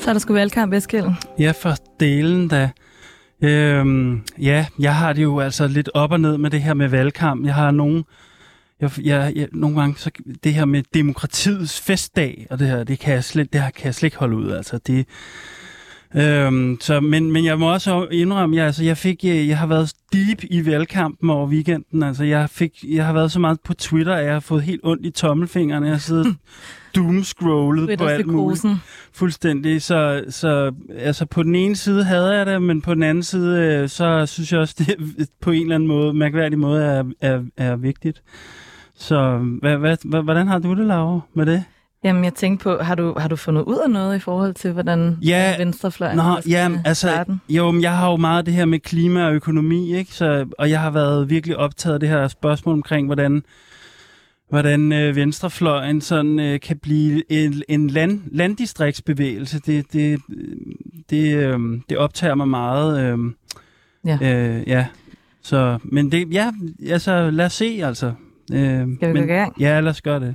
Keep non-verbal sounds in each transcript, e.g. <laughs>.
Så er der sgu valgkamp, Eskild. Ja, for delen da. Øhm, ja, jeg har det jo altså lidt op og ned med det her med valgkamp. Jeg har nogle, jeg, jeg, jeg, nogle gange, så det her med demokratiets festdag, og det her, det kan jeg slet, det her kan jeg slet ikke holde ud. Altså, det, Øhm, så, men, men jeg må også indrømme, jeg, altså, jeg, fik, jeg, jeg har været deep i valgkampen over weekenden. Altså, jeg, fik, jeg har været så meget på Twitter, at jeg har fået helt ondt i tommelfingrene. Jeg har siddet <laughs> doomscrollet på alt muligt. Fuldstændig. Så, så altså, på den ene side havde jeg det, men på den anden side, øh, så synes jeg også, <laughs> det på en eller anden måde, mærkværdig måde, er, er, er vigtigt. Så hvad, hvad, hvordan har du det, Laura, med det? Jamen, jeg tænkte på, har du, har du fundet ud af noget i forhold til, hvordan ja, venstrefløjen nå, ja, altså, Jo, jeg har jo meget det her med klima og økonomi, ikke? Så, og jeg har været virkelig optaget af det her spørgsmål omkring, hvordan, hvordan øh, venstrefløjen sådan, øh, kan blive en, en land, landdistriktsbevægelse. Det, det, det, øh, det optager mig meget. Øh, ja. Øh, ja. Så, men det, ja, altså, lad os se, altså. Øh, Skal vi men, gå i gang? Ja, lad os gøre det.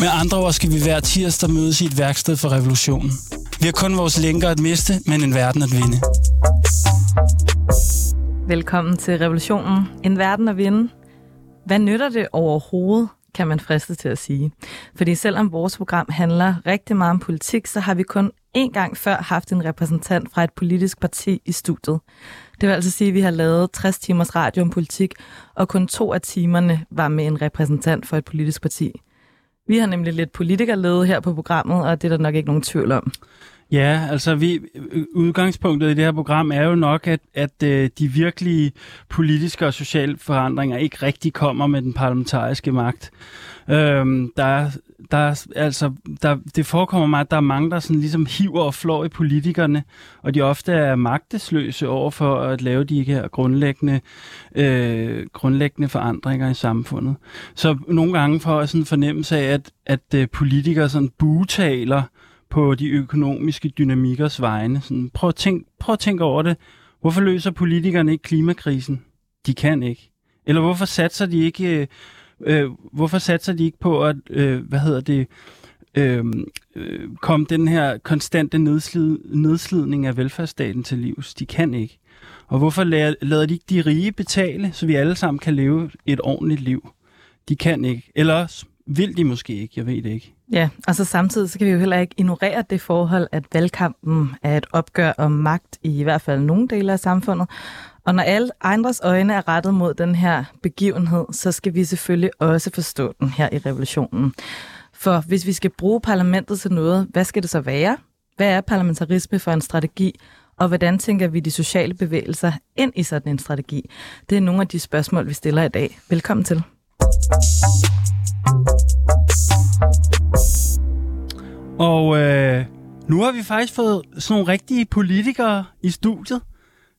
Med andre ord skal vi hver tirsdag mødes i et værksted for revolutionen. Vi har kun vores lænker at miste, men en verden at vinde. Velkommen til Revolutionen. En verden at vinde. Hvad nytter det overhovedet, kan man friste til at sige. Fordi selvom vores program handler rigtig meget om politik, så har vi kun én gang før haft en repræsentant fra et politisk parti i studiet. Det vil altså sige, at vi har lavet 60 timers radio om politik, og kun to af timerne var med en repræsentant for et politisk parti. Vi har nemlig lidt politikerlede her på programmet, og det er der nok ikke nogen tvivl om. Ja, altså vi, udgangspunktet i det her program er jo nok, at, at øh, de virkelige politiske og sociale forandringer ikke rigtig kommer med den parlamentariske magt. Øhm, der, der, altså, der, det forekommer mig, at der er mange, der sådan ligesom hiver og flår i politikerne, og de ofte er magtesløse over for at lave de her grundlæggende, øh, grundlæggende forandringer i samfundet. Så nogle gange får jeg sådan en fornemmelse af, at, at øh, politikere sådan butaler på de økonomiske dynamikkers vegne. Sådan, prøv, at tænk, prøv at tænke over det. Hvorfor løser politikerne ikke klimakrisen? De kan ikke. Eller hvorfor satser de ikke, øh, øh, hvorfor satser de ikke på at, øh, hvad hedder det, øh, øh, komme den her konstante nedslid, nedslidning af velfærdsstaten til livs? De kan ikke. Og hvorfor lader, lader de ikke de rige betale, så vi alle sammen kan leve et ordentligt liv? De kan ikke. Eller vil de måske ikke, jeg ved det ikke. Ja, og så samtidig så kan vi jo heller ikke ignorere det forhold, at valgkampen er et opgør om magt i i hvert fald nogle dele af samfundet. Og når alle andres øjne er rettet mod den her begivenhed, så skal vi selvfølgelig også forstå den her i revolutionen. For hvis vi skal bruge parlamentet til noget, hvad skal det så være? Hvad er parlamentarisme for en strategi? Og hvordan tænker vi de sociale bevægelser ind i sådan en strategi? Det er nogle af de spørgsmål, vi stiller i dag. Velkommen til. Og øh, nu har vi faktisk fået sådan nogle rigtige politikere i studiet.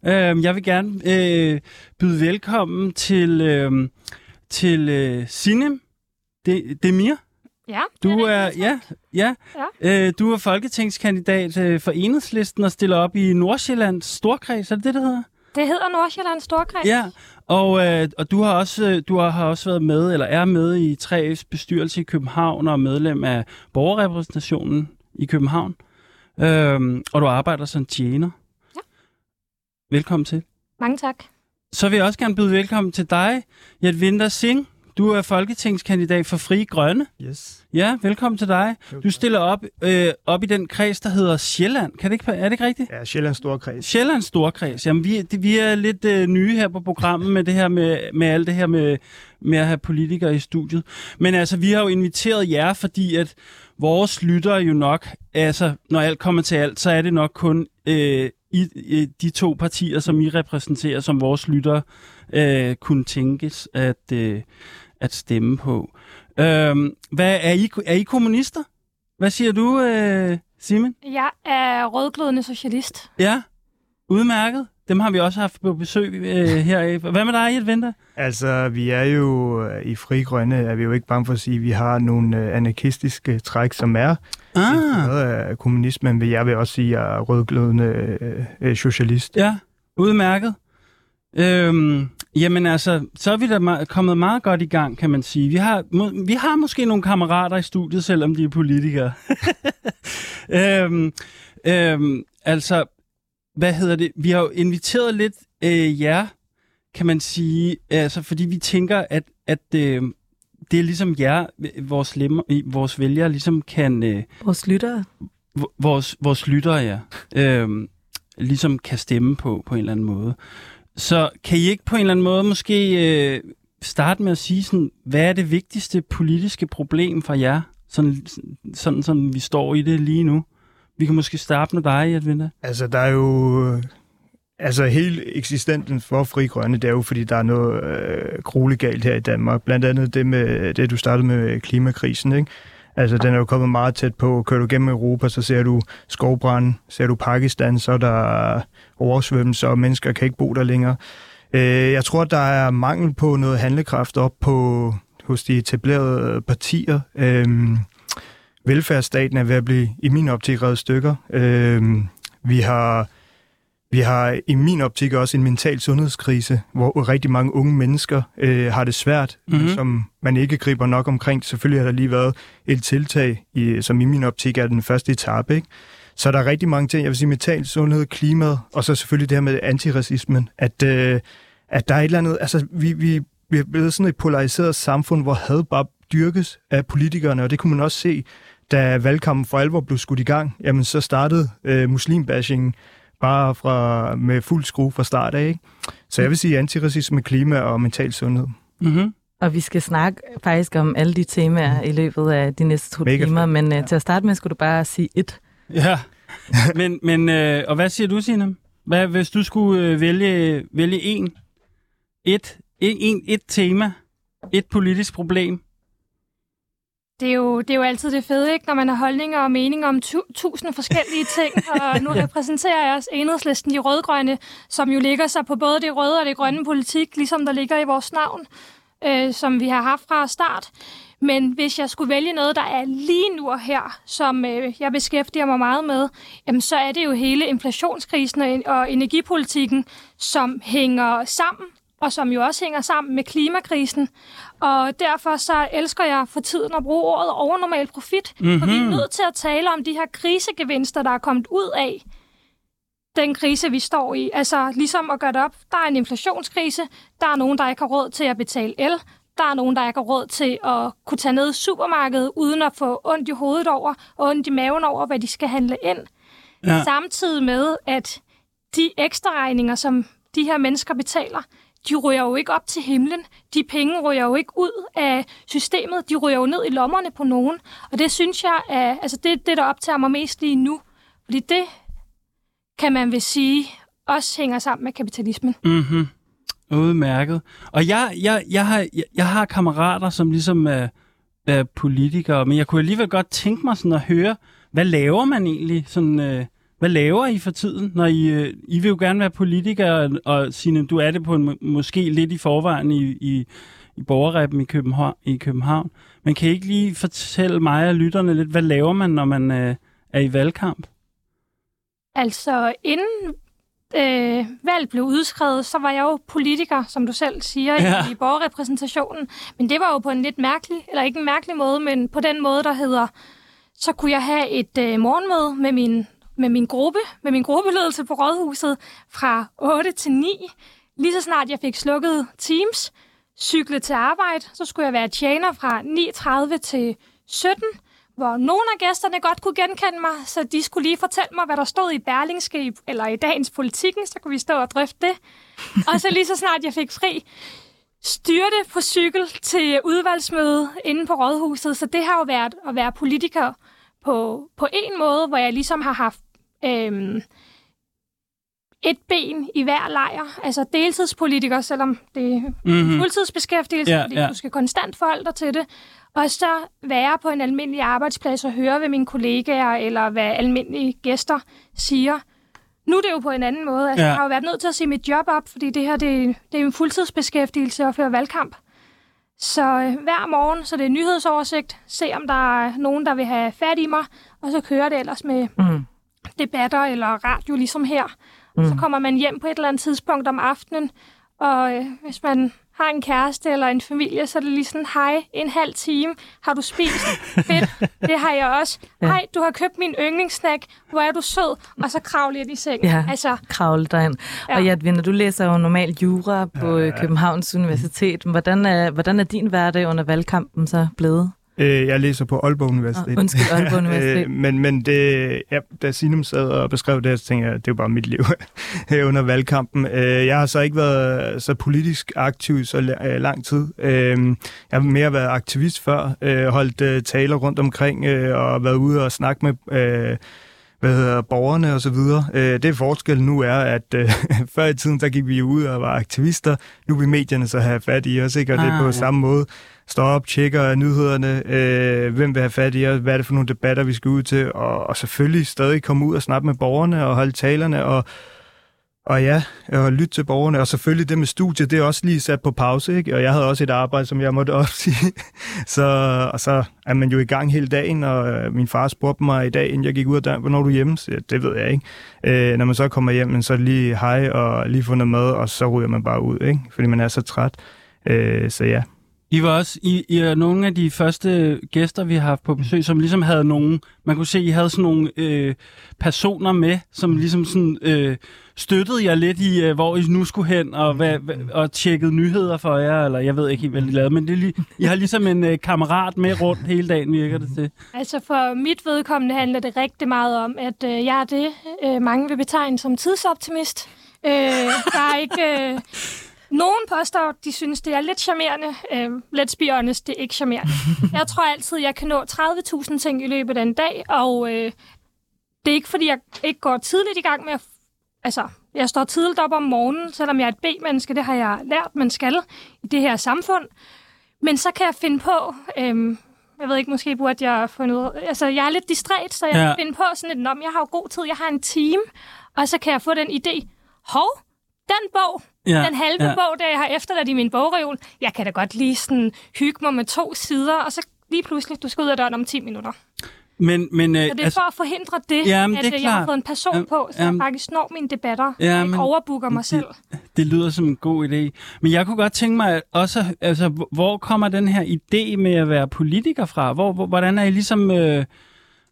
Øh, jeg vil gerne øh, byde velkommen til, øh, til øh, Sinem De, Demir. Ja, du er, ja, ja, ja. Øh, du er folketingskandidat øh, for Enhedslisten og stiller op i Nordsjællands Storkreds, er det det, det hedder? Det hedder Nordsjællands Storkreds. Ja, og, øh, og du har også øh, du har, også været med, eller er med i 3F's bestyrelse i København og medlem af borgerrepræsentationen i København. Øhm, og du arbejder som tjener. Velkommen til. Mange tak. Så vil jeg også gerne byde velkommen til dig, Jadvinder Singh. Du er folketingskandidat for Fri Grønne. Yes. Ja, velkommen til dig. Du stiller op, øh, op i den kreds, der hedder Sjælland. Kan det ikke, er det ikke rigtigt? Ja, Sjællands Storkreds. Sjællands Storkreds. Jamen, vi, det, vi er lidt øh, nye her på programmet med det her med, med alt det her med, med at have politikere i studiet. Men altså, vi har jo inviteret jer, fordi at vores lyttere jo nok, altså, når alt kommer til alt, så er det nok kun øh, i, i de to partier, som I repræsenterer, som vores lyttere øh, kunne tænkes at, øh, at stemme på. Øhm, hvad, er, I, er I kommunister? Hvad siger du, øh, Simon? Jeg er rødglødende socialist. Ja, udmærket. Dem har vi også haft på besøg øh, her. Hvad med dig, Edvinter? Altså, vi er jo øh, i Fri Grønne, er vi jo ikke bange for at sige, at vi har nogle øh, anarkistiske træk, som er Ah, noget af kommunismen, men jeg vil også sige, at jeg er rødglødende øh, øh, socialist. ja, udmærket. Øhm, jamen altså, så er vi da me- kommet meget godt i gang, kan man sige. Vi har, må, vi har måske nogle kammerater i studiet, selvom de er politikere. <laughs> øhm, øhm, altså, hvad hedder det? Vi har jo inviteret lidt øh, jer, kan man sige, altså, fordi vi tænker, at, at øh, det er ligesom jer, vores, lemmer, vores vælgere, ligesom kan... Øh, Vores lyttere. vores, vores lyttere, ja, øhm, ligesom kan stemme på, på en eller anden måde. Så kan I ikke på en eller anden måde måske øh, starte med at sige, sådan, hvad er det vigtigste politiske problem for jer, sådan, sådan som vi står i det lige nu? Vi kan måske starte med dig, Edvinda. Altså, der er jo... Øh, altså, hele eksistenten for Fri Grønne, det er jo, fordi der er noget øh, grueligt galt her i Danmark. Blandt andet det med det, du startede med klimakrisen, ikke? Altså, den er jo kommet meget tæt på. Kører du gennem Europa, så ser du skovbrand, ser du Pakistan, så er der oversvømmelser, og mennesker kan ikke bo der længere. Øh, jeg tror, der er mangel på noget handlekraft op på, hos de etablerede partier. Øh, velfærdsstaten er ved at blive, i min optik, reddet stykker. Øh, vi har vi har i min optik også en mental sundhedskrise, hvor rigtig mange unge mennesker øh, har det svært, Mhm. mm-hmm. som man ikke griber nok omkring. Selvfølgelig har der lige været et tiltag, i, som i min optik er den første etape. Ikke? Så der er rigtig mange ting. Jeg vil sige mental sundhed, klimaet, og så selvfølgelig det her med antiracismen. At, øh, at der er et eller andet... Altså, vi, vi, vi er blevet sådan et polariseret samfund, hvor had bare dyrkes af politikerne, og det kunne man også se, da valgkampen for alvor blev skudt i gang. Jamen, så startede øh, muslimbashingen bare fra, med fuld skrue fra start af. Ikke? Så jeg vil sige antiracisme, klima og mental sundhed. Mm-hmm. Og vi skal snakke faktisk om alle de temaer i løbet af de næste to Mega timer, fedt. men Ja. til at starte med skulle du bare sige et. Ja, men, men øh, og hvad siger du, Signe? Hvad, hvis du skulle øh, vælge, vælge en, et, en, en, et tema, et politisk problem, Det er, jo, det er jo altid det fede, ikke? når man har holdninger og meninger om tu- tusind forskellige ting. Og nu <laughs> repræsenterer jeg også enhedslisten, de rødgrønne, som jo ligger sig på både det røde og det grønne politik, ligesom der ligger i vores navn, øh, som vi har haft fra start. Men hvis jeg skulle vælge noget, der er lige nu og her, som øh, jeg beskæftiger mig meget med, jamen, så er det jo hele inflationskrisen og, og energipolitikken, som hænger sammen, og som jo også hænger sammen med klimakrisen. Og derfor så elsker jeg for tiden at bruge ordet overnormal profit, mm-hmm. for vi er nødt til at tale om de her krisegevinster, der er kommet ud af den krise, vi står i. Altså ligesom at gøre det op. Der er en inflationskrise. Der er nogen, der ikke har råd til at betale el. Der er nogen, der ikke har råd til at kunne tage ned i supermarkedet, uden at få ondt i hovedet over, og ondt i maven over, hvad de skal handle ind. Ja. Samtidig med, at de ekstra regninger, som de her mennesker betaler, de ryger jo ikke op til himlen. De penge ryger jo ikke ud af systemet. De ryger jo ned i lommerne på nogen. Og det synes jeg, er, altså det er det, der optager mig mest lige nu. Fordi det, kan man vil sige, også hænger sammen med kapitalismen. Mhm. Udmærket. Og jeg, jeg, jeg, har, jeg, jeg har kammerater, som ligesom er, er politikere, men jeg kunne alligevel godt tænke mig sådan at høre, hvad laver man egentlig? Sådan, øh, hvad laver I for tiden? Når I, øh, I vil jo gerne være politikere, og Signe, du er det på en, må- måske lidt i forvejen i, i, i borgerræben i København, i København. Men kan I ikke lige fortælle mig og lytterne lidt, hvad laver man, når man øh, er i valgkamp? Altså, inden øh, valget blev udskrevet, så var jeg jo politiker, som du selv siger, Ja. ja. i borgerrepræsentationen. Men det var jo på en lidt mærkelig, eller ikke en mærkelig måde, men på den måde, der hedder, så kunne jeg have et øh, morgenmøde med mine med min gruppe, med min gruppeledelse på Rådhuset fra 8 til 9. Lige så snart jeg fik slukket Teams, cykle til arbejde, så skulle jeg være tjener fra 9.30 til 17 hvor nogle af gæsterne godt kunne genkende mig, så de skulle lige fortælle mig, hvad der stod i Berlingske eller i dagens politikken, så kunne vi stå og drøfte det. Og så lige så snart jeg fik fri, styrte på cykel til udvalgsmøde inde på Rådhuset. Så det har jo været at være politiker på, på en måde, hvor jeg ligesom har haft øhm, et ben i hver lejr. Altså deltidspolitiker, selvom det er mm-hmm. fuldtidsbeskæftigelse, ja, fordi ja. du skal konstant forholde dig til det. Og så være på en almindelig arbejdsplads og høre, hvad mine kollegaer eller hvad almindelige gæster siger. Nu er det jo på en anden måde. Altså, ja. Jeg har jo været nødt til at se mit job op, fordi det her det, det er en fuldtidsbeskæftigelse at føre valgkamp. Så øh, hver morgen, så det er nyhedsoversigt, se om der er nogen, der vil have fat i mig, og så kører det ellers med mm. Debatter eller radio, ligesom her. Mm. Så kommer man hjem på et eller andet tidspunkt om aftenen, og øh, hvis man har en kæreste eller en familie, så er det lige sådan, hej, en halv time, har du spist? <laughs> Fedt, det har jeg også. Ja. Hej, du har købt min yndlingssnack, hvor er du sød? Og så kravler jeg i seng. Ja, altså, kravle derind. Ja. Og Jadvina, du læser jo normalt jura på ja, ja. Københavns Universitet. Hvordan er, hvordan er din hverdag under valgkampen så blevet? Øh, jeg læser på Aalborg Universitet. Oh, undskyld, Aalborg <laughs> Universitet. øh, men, men det, ja, da Sinum sad og beskrev det, så tænkte jeg, det er bare mit liv <laughs> under valgkampen. Øh, jeg har så ikke været så politisk aktiv så øh, lang tid. Øh, jeg har mere været aktivist før, øh, holdt øh, taler rundt omkring øh, og været ude og snakke med... Øh, hvad hedder, borgerne og så videre. Øh, det forskellen nu er, at øh, <laughs> før i tiden, der gik vi ud og var aktivister. Nu vil medierne så have fat i os, ikke? Og ah, det er på ja. samme måde står op, tjekker nyhederne, øh, hvem vil have fat i os, hvad er det for nogle debatter, vi skal ud til, og, og selvfølgelig stadig komme ud og snakke med borgerne og holde talerne, og, og ja, og lytte til borgerne, og selvfølgelig det med studiet, det er også lige sat på pause, ikke? og jeg havde også et arbejde, som jeg måtte <laughs> opsige, så, og så er man jo i gang hele dagen, og øh, min far spurgte mig i dag, inden jeg gik ud af døren, hvornår er du hjemme? Så, det ved jeg ikke. Øh, når man så kommer hjem, så lige hej og lige fundet mad, og så ryger man bare ud, ikke? fordi man er så træt. Øh, så ja. I var også I, I er nogle af de første gæster, vi har haft på besøg, som ligesom havde nogen, man kunne se, I havde sådan nogle øh, personer med, som ligesom sådan, øh, støttede jer lidt i, øh, hvor I nu skulle hen, og, hvad, og tjekkede nyheder for jer, eller jeg ved ikke helt, hvad I lavede, men det lige, I har ligesom en øh, kammerat med rundt hele dagen, virker det til. Altså for mit vedkommende handler det rigtig meget om, at øh, jeg er det, øh, mange vil betegne som tidsoptimist. Øh, der er ikke... Øh, nogen påstår, de synes, det er lidt charmerende. Uh, let's be honest, det er ikke charmerende. <laughs> Jeg tror altid, jeg kan nå 30.000 ting i løbet af en dag, og uh, det er ikke, fordi jeg ikke går tidligt i gang med at... Altså, jeg står tidligt op om morgenen, selvom jeg er et B-menneske, det har jeg lært, man skal i det her samfund. Men så kan jeg finde på... Um, jeg ved ikke, måske burde jeg få noget... Altså, jeg er lidt distræt, så jeg ja. kan finde på sådan et, om jeg har jo god tid, jeg har en team, og så kan jeg få den idé, hov, den bog, ja, den halve ja. bog, der jeg har efterladt i min bogreol, jeg kan da godt lige sådan hygge mig med to sider, og så lige pludselig, du skal ud af døren om 10 minutter. Men, men, øh, så det er altså, for at forhindre det, jamen, at det er jeg har fået en person jamen, på, så jamen, jeg faktisk når mine debatter, ja, og ikke overbooker mig det, selv. Det lyder som en god idé. Men jeg kunne godt tænke mig også, altså, hvor kommer den her idé med at være politiker fra? Hvor, hvor, hvordan er I ligesom... Øh,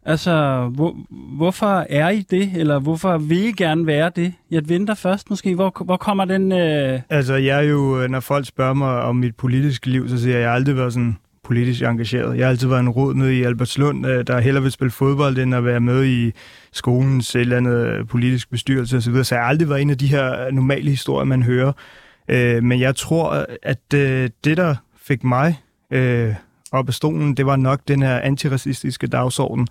Altså, hvor, hvorfor er I det, eller hvorfor vil I gerne være det? Jeg venter først måske. Hvor, hvor kommer den... Øh... Altså, jeg er jo, øh, når folk spørger mig om mit politiske liv, så siger jeg, at jeg aldrig været sådan politisk engageret. Jeg har altid været en rod nede i Albertslund, øh, der hellere vil spille fodbold, end at være med i skolens eller andet øh, politisk bestyrelse osv. Så jeg har aldrig været en af de her normale historier, man hører. Men jeg tror, at det, der fik mig op af stolen, det var nok den her antiracistiske dagsorden.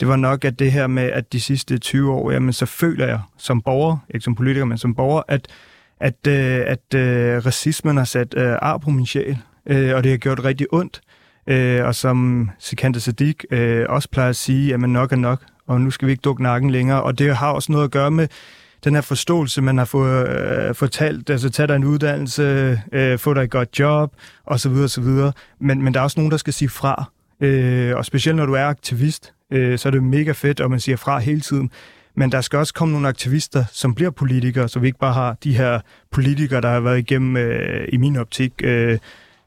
Det var nok, at det her med, at de sidste 20 år, jamen så føler jeg som borger, ikke som politiker, men som borger, at, at, øh, at øh, racismen har sat øh, ar på min sjæl, øh, og det har gjort rigtig ondt. Øh, og som Sikander Sadik øh, også plejer at sige, at nok er nok, og nu skal vi ikke dukke nakken længere. Og det har også noget at gøre med den her forståelse, man har fået øh, fortalt, altså tag dig en uddannelse, øh, få dig et godt job, osv. osv. Men, men der er også nogen, der skal sige fra. Øh, og specielt når du er aktivist, øh, så er det mega fedt, at man siger fra hele tiden. Men der skal også komme nogle aktivister, som bliver politikere, så vi ikke bare har de her politikere, der har været igennem, øh, i min optik, øh,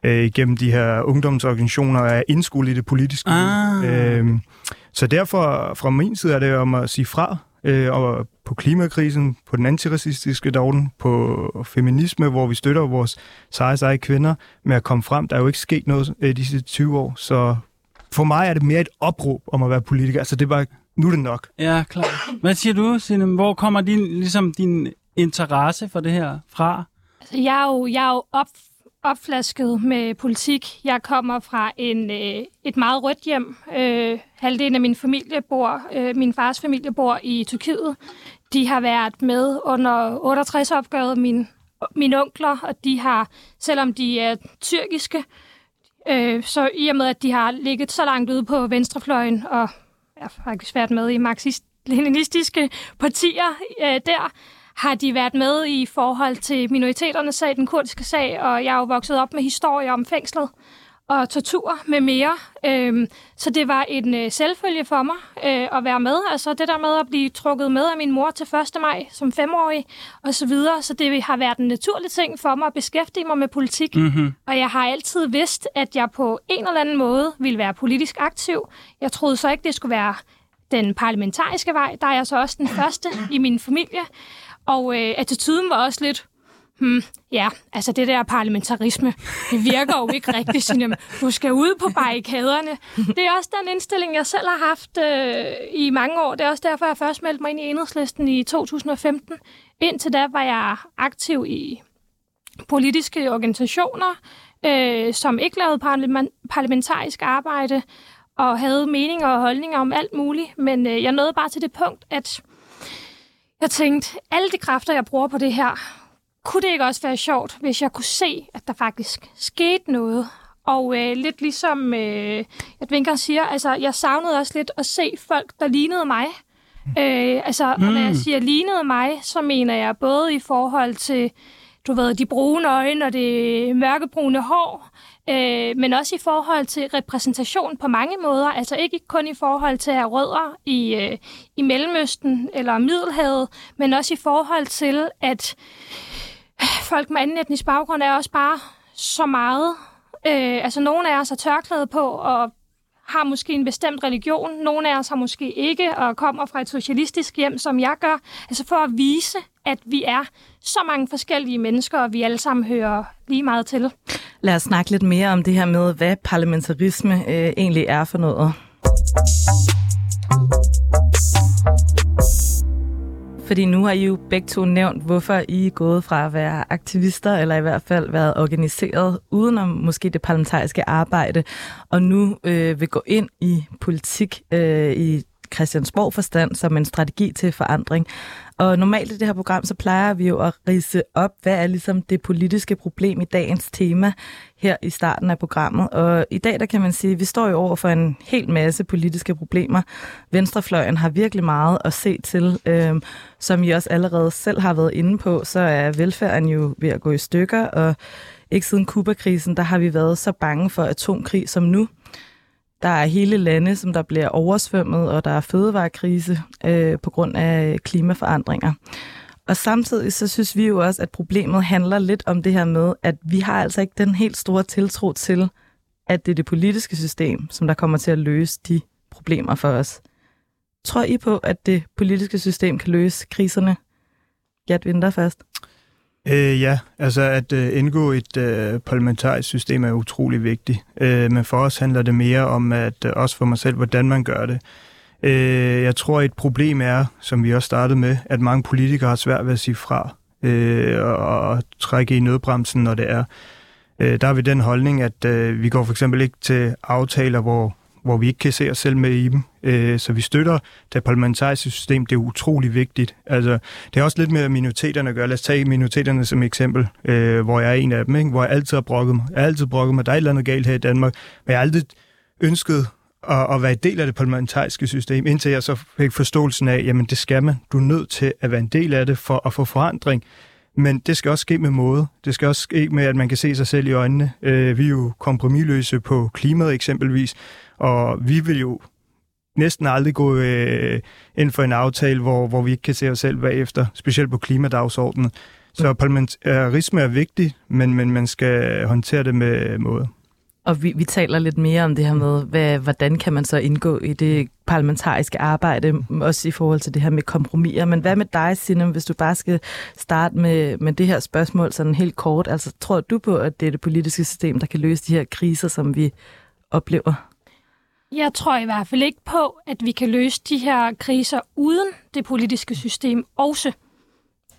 øh, igennem de her ungdomsorganisationer er indskolet i det politiske ah. øh, Så derfor, fra min side, er det om at sige fra, øh, og på klimakrisen, på den antiracistiske dagen, på feminisme, hvor vi støtter vores seje, seje kvinder med at komme frem. Der er jo ikke sket noget øh, disse 20 år, så for mig er det mere et opråb om at være politiker. Altså det er bare, nu er det nok. Ja, klart. Hvad siger du, Signe? Hvor kommer din, ligesom din interesse for det her fra? Altså, jeg er jo, jeg er jo op, opflasket med politik. Jeg kommer fra en, øh, et meget rødt hjem. Øh, halvdelen af min familie bor, øh, min fars familie bor i Tyrkiet. De har været med under 68-opgøret, min, mine onkler, og de har, selvom de er tyrkiske, øh, så i og med, at de har ligget så langt ude på venstrefløjen, og jeg har faktisk været med i marxist-leninistiske partier øh, der, har de været med i forhold til minoriteternes sag, den kurdiske sag, og jeg er jo vokset op med historier om fængslet og tortur med mere. Øhm, så det var en øh, selvfølge for mig øh, at være med. Altså det der med at blive trukket med af min mor til 1. maj som femårig og så videre. Så det har været en naturlig ting for mig at beskæftige mig med politik. Mm-hmm. Og jeg har altid vidst, at jeg på en eller anden måde ville være politisk aktiv. Jeg troede så ikke, det skulle være den parlamentariske vej. Der er jeg så også den første i min familie. Og øh, attituden var også lidt, hmm, ja, altså det der parlamentarisme, det virker jo ikke rigtigt, Signe. Du skal ud på barrikaderne. Det er også den indstilling, jeg selv har haft øh, i mange år. Det er også derfor, jeg først meldte mig ind i enhedslisten i 2015. Indtil da var jeg aktiv i politiske organisationer, øh, som ikke lavede parlamentarisk arbejde, og havde meninger og holdninger om alt muligt. Men øh, jeg nåede bare til det punkt, at jeg tænkte, alle de kræfter, jeg bruger på det her, kunne det ikke også være sjovt, hvis jeg kunne se, at der faktisk skete noget? Og øh, lidt ligesom øh, at Vinker siger, altså jeg savnede også lidt at se folk, der lignede mig. Øh, altså, mm. når jeg siger lignede mig, så mener jeg både i forhold til, du ved, de brune øjne og det mørkebrune hår, øh, men også i forhold til repræsentation på mange måder. Altså ikke kun i forhold til at have rødder i, øh, i Mellemøsten eller Middelhavet, men også i forhold til, at folk med anden etnisk baggrund er også bare så meget. Øh, altså nogle af os har tørklæde på og har måske en bestemt religion. Nogle af os har måske ikke og kommer fra et socialistisk hjem, som jeg gør. Altså for at vise, at vi er så mange forskellige mennesker, og vi alle sammen hører lige meget til. Lad os snakke lidt mere om det her med, hvad parlamentarisme øh, egentlig er for noget. Fordi nu har I jo begge to nævnt, hvorfor I er gået fra at være aktivister, eller i hvert fald været organiseret udenom måske det parlamentariske arbejde, og nu øh, vil gå ind i politik øh, i Christiansborg forstand som en strategi til forandring. Og normalt i det her program, så plejer vi jo at rise op, hvad er ligesom det politiske problem i dagens tema her i starten af programmet. Og i dag, der kan man sige, at vi står jo over for en hel masse politiske problemer. Venstrefløjen har virkelig meget at se til. Øhm, som I også allerede selv har været inde på, så er velfærden jo ved at gå i stykker, og ikke siden Kubakrisen, der har vi været så bange for atomkrig som nu. Der er hele lande, som der bliver oversvømmet, og der er fødevarekrise øh, på grund af klimaforandringer. Og samtidig så synes vi jo også, at problemet handler lidt om det her med, at vi har altså ikke den helt store tiltro til, at det er det politiske system, som der kommer til at løse de problemer for os. Tror I på, at det politiske system kan løse kriserne? Gert Winter først. Øh, ja, altså at øh, indgå et øh, parlamentarisk system er utrolig vigtigt. Øh, men for os handler det mere om, at øh, også for mig selv, hvordan man gør det. Øh, jeg tror, et problem er, som vi også startede med, at mange politikere har svært ved at sige fra øh, og, og trække i nødbremsen, når det er. Øh, der har vi den holdning, at øh, vi går for eksempel ikke til aftaler, hvor hvor vi ikke kan se os selv med i dem. Øh, så vi støtter det parlamentariske system. Det er utrolig vigtigt. Altså, det er også lidt med minoriteterne at gøre. Lad os tage minoriteterne som eksempel, øh, hvor jeg er en af dem, ikke? hvor jeg altid har brokket mig. Jeg har altid brokket mig. Der er et eller andet galt her i Danmark. Men jeg har aldrig ønsket at, at være en del af det parlamentariske system, indtil jeg så fik forståelsen af, jamen det skal man. Du er nødt til at være en del af det for at få forandring. Men det skal også ske med måde. Det skal også ske med, at man kan se sig selv i øjnene. Øh, vi er jo kompromilløse på klimaet eksempelvis. Og vi vil jo næsten aldrig gå øh, ind for en aftale, hvor, hvor vi ikke kan se os selv bagefter, specielt på klimadagsordenen. Så parlamentarisme er vigtig, men, men man skal håndtere det med måde. og vi, vi taler lidt mere om det her med, hvad, hvordan kan man så indgå i det parlamentariske arbejde, også i forhold til det her med kompromiser. Men hvad med dig, Sinem, hvis du bare skal starte med, med det her spørgsmål sådan helt kort? Altså, tror du på, at det er det politiske system, der kan løse de her kriser, som vi oplever? Jeg tror i hvert fald ikke på, at vi kan løse de her kriser uden det politiske system også.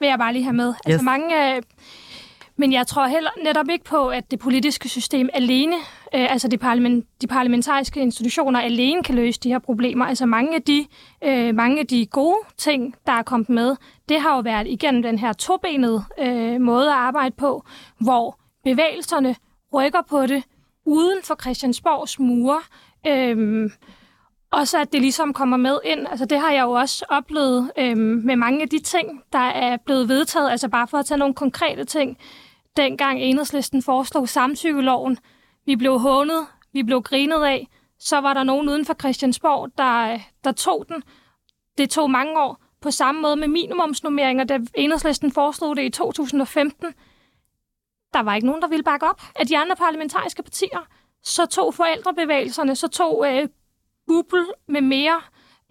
Vil jeg bare lige have med. Altså, yes. Altså mange... Øh, men jeg tror heller netop ikke på, at det politiske system alene, øh, altså de, parlament, de parlamentariske institutioner alene kan løse de her problemer. Altså mange af, de, øh, mange af de gode ting, der er kommet med, det har jo været igennem den her tobenede øh, måde at arbejde på, hvor bevægelserne rykker på det uden for Christiansborgs mure. Øhm, også at det ligesom kommer med ind. Altså det har jeg jo også oplevet øhm, med mange af de ting, der er blevet vedtaget. Altså bare for at tage nogle konkrete ting dengang enhedslisten foreslog samtykkeloven. Vi blev hånet, vi blev grinet af. Så var der nogen uden for Christiansborg, der, der tog den. Det tog mange år. På samme måde med minimumsnummeringer, da enhedslisten foreslog det i 2015. Der var ikke nogen, der ville bakke op af de andre parlamentariske partier. Så tog forældrebevægelserne, så tog øh, Google med mere,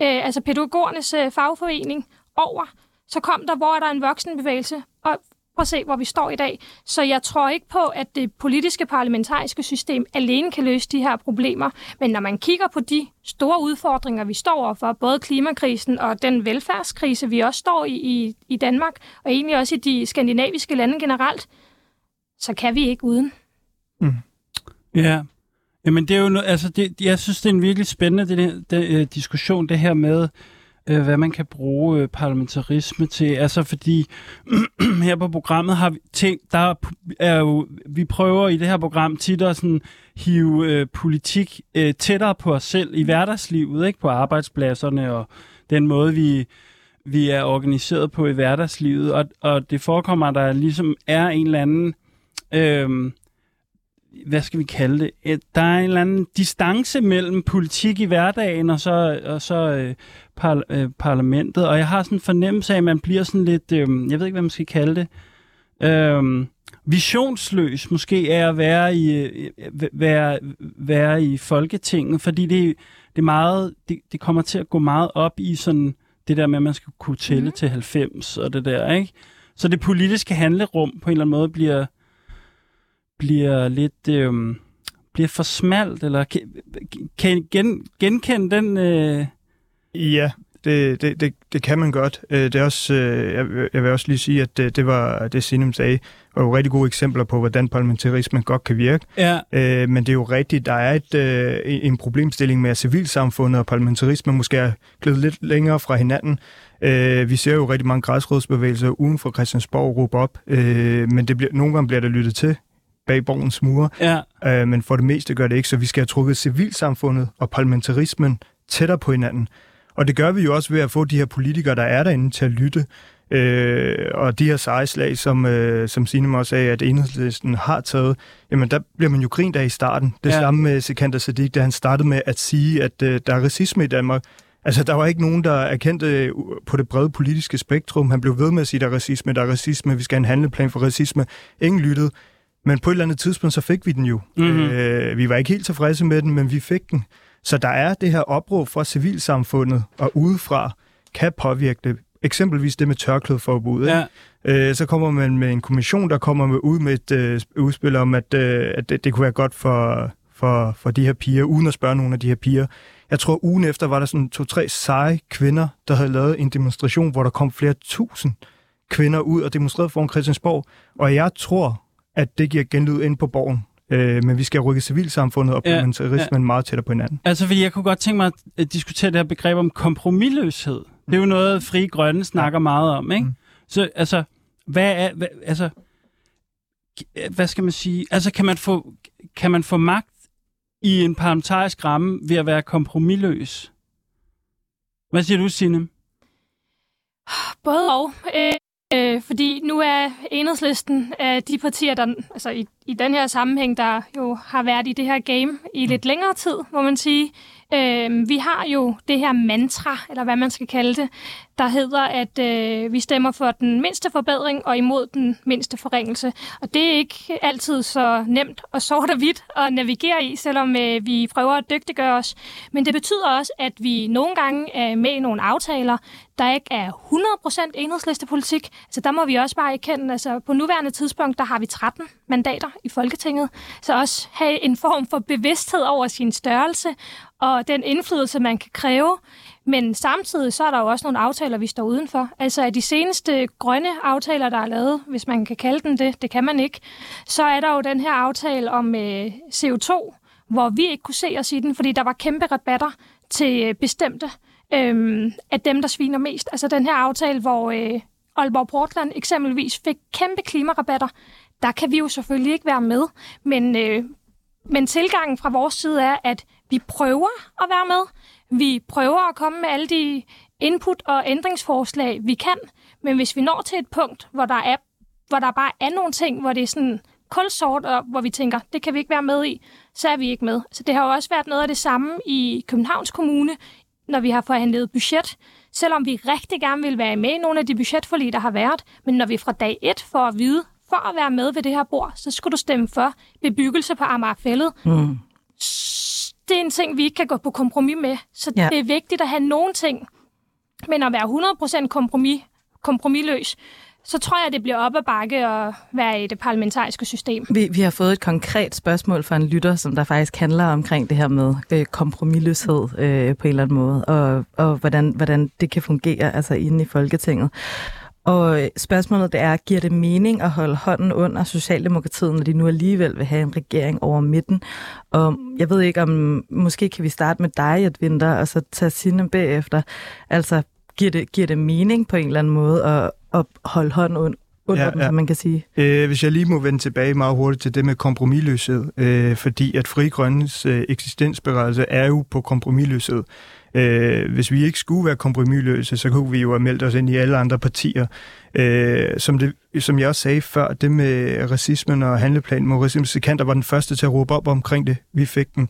øh, altså pædagogernes øh, fagforening, over. Så kom der, hvor er der en voksenbevægelse, og Prøv at se, hvor vi står i dag. Så jeg tror ikke på, at det politiske parlamentariske system alene kan løse de her problemer. Men når man kigger på de store udfordringer, vi står overfor, både klimakrisen og den velfærdskrise, vi også står i i, i Danmark, og egentlig også i de skandinaviske lande generelt, så kan vi ikke uden. Mm. Ja, Jamen det er jo noget, altså det, jeg synes det er en virkelig spændende det, den, øh, diskussion det her med øh, hvad man kan bruge øh, parlamentarisme til. Altså fordi <clears throat> her på programmet har vi tænkt, der er jo, vi prøver i det her program tit at sådan hive øh, politik øh, tættere på os selv i hverdagslivet, ikke på arbejdspladserne og den måde vi vi er organiseret på i hverdagslivet, og, og det forekommer, at der ligesom er en eller anden øh, hvad skal vi kalde det, der er en eller anden distance mellem politik i hverdagen og så, og så øh, par, øh, parlamentet, og jeg har sådan en fornemmelse af, at man bliver sådan lidt, øh, jeg ved ikke, hvad man skal kalde det, øh, visionsløs måske er at være i, øh, være, være i Folketinget, fordi det, det, er meget, det, det kommer til at gå meget op i sådan det der med, at man skal kunne tælle mm. til 90 og det der, ikke? Så det politiske handlerum på en eller anden måde bliver bliver lidt øh, bliver for smalt, eller kan, kan gen, genkende den? Øh... Ja, det, det, det, det kan man godt. Øh, det er også, øh, jeg, jeg vil også lige sige, at det, det var det Sinem sagde, var jo rigtig gode eksempler på, hvordan parlamentarismen godt kan virke. Ja. Øh, men det er jo rigtigt, der er et, en problemstilling med, at civilsamfundet og parlamentarismen måske er glædet lidt længere fra hinanden. vi ser jo rigtig mange græsrådsbevægelser uden for Christiansborg råbe op, men det bliver, nogle gange bliver der lyttet til, bag borgens mure. Ja. Øh, men for det meste gør det ikke, så vi skal have trukket civilsamfundet og parlamentarismen tættere på hinanden. Og det gør vi jo også ved at få de her politikere, der er derinde, til at lytte. Øh, og de her sejslag, som, øh, som Signe også sagde, at enhedslisten har taget, jamen der bliver man jo grint af i starten. Det ja. samme med Sikander Sadiq, da han startede med at sige, at øh, der er racisme i Danmark. Altså, der var ikke nogen, der erkendte øh, på det brede politiske spektrum. Han blev ved med at sige, der er racisme, der er racisme, vi skal have en handleplan for racisme. Ingen lyttede. Men på et eller andet tidspunkt, så fik vi den jo. Mm-hmm. Øh, vi var ikke helt tilfredse med den, men vi fik den. Så der er det her opråb fra civilsamfundet og udefra kan påvirke det. Eksempelvis det med tørklædeforbud. Ja. Øh, så kommer man med en kommission, der kommer med ud med et øh, udspil om, at, øh, at det, det kunne være godt for, for, for de her piger, uden at spørge nogle af de her piger. Jeg tror, ugen efter var der sådan to-tre seje kvinder, der havde lavet en demonstration, hvor der kom flere tusind kvinder ud og demonstrerede foran Christiansborg. Og jeg tror, at det giver genlyd ind på borgen. Øh, men vi skal rykke civilsamfundet og parlamentarismen ja, ja. meget tættere på hinanden. Altså, fordi jeg kunne godt tænke mig at diskutere det her begreb om kompromilløshed. Det er jo noget, Fri Grønne snakker ja. meget om, ikke? Mm. Så altså, hvad er... Hvad, altså, hvad skal man sige? Altså, kan man få, kan man få magt i en parlamentarisk ramme ved at være kompromilløs? Hvad siger du, Signe? Både og. Øh, Øh, fordi nu er enhedslisten af de partier, der altså i, i den her sammenhæng, der jo har været i det her game i lidt længere tid, må man sige. Øh, vi har jo det her mantra, eller hvad man skal kalde det, der hedder, at øh, vi stemmer for den mindste forbedring og imod den mindste forringelse. Og det er ikke altid så nemt og sort og hvidt at navigere i, selvom øh, vi prøver at dygtiggøre os. Men det betyder også, at vi nogle gange er med i nogle aftaler, der ikke er 100% enhedslistepolitik. Altså der må vi også bare erkende, altså på nuværende tidspunkt, der har vi 13 mandater i Folketinget. Så også have en form for bevidsthed over sin størrelse og den indflydelse, man kan kræve. Men samtidig så er der jo også nogle aftaler, vi står udenfor. Altså af de seneste grønne aftaler, der er lavet, hvis man kan kalde den det, det kan man ikke, så er der jo den her aftale om øh, CO2, hvor vi ikke kunne se os i den, fordi der var kæmpe rabatter til øh, bestemte øh, af dem, der sviner mest. Altså den her aftale, hvor øh, Aalborg Portland eksempelvis fik kæmpe klimarabatter. Der kan vi jo selvfølgelig ikke være med, men, øh, men tilgangen fra vores side er, at vi prøver at være med. Vi prøver at komme med alle de input og ændringsforslag, vi kan. Men hvis vi når til et punkt, hvor der, er, hvor der bare er nogle ting, hvor det er sådan kulsort, og hvor vi tænker, det kan vi ikke være med i, så er vi ikke med. Så det har jo også været noget af det samme i Københavns Kommune, når vi har forhandlet budget. Selvom vi rigtig gerne vil være med i nogle af de budgetforlig, der har været, men når vi fra dag et får at vide, for at være med ved det her bord, så skulle du stemme for bebyggelse på Amagerfællet. Mm det er en ting, vi ikke kan gå på kompromis med. Så ja. det er vigtigt at have nogle ting, men at være 100% kompromis, kompromisløs, så tror jeg, det bliver op ad bakke at være i det parlamentariske system. Vi, vi har fået et konkret spørgsmål fra en lytter, som der faktisk handler omkring det her med øh, kompromisløshed øh, på en eller anden måde, og, og hvordan, hvordan det kan fungere altså inde i Folketinget. Og spørgsmålet det er, giver det mening at holde hånden under Socialdemokratiet, når de nu alligevel vil have en regering over midten? Og jeg ved ikke om, måske kan vi starte med dig, et vinter, og så tage sine bagefter. Altså, giver det, giver det mening på en eller anden måde at, at holde hånden under, under ja, den, ja. man kan sige. Øh, hvis jeg lige må vende tilbage meget hurtigt til det med kompromisløshed, øh, fordi at Fri Grønnes øh, eksistensberettigelse er jo på kompromisløshed. Øh, hvis vi ikke skulle være kompromilløse, så kunne vi jo have meldt os ind i alle andre partier. Øh, som, det, som jeg også sagde før, det med racismen og handleplanen mod racisme, var den første til at råbe op omkring det. Vi fik den.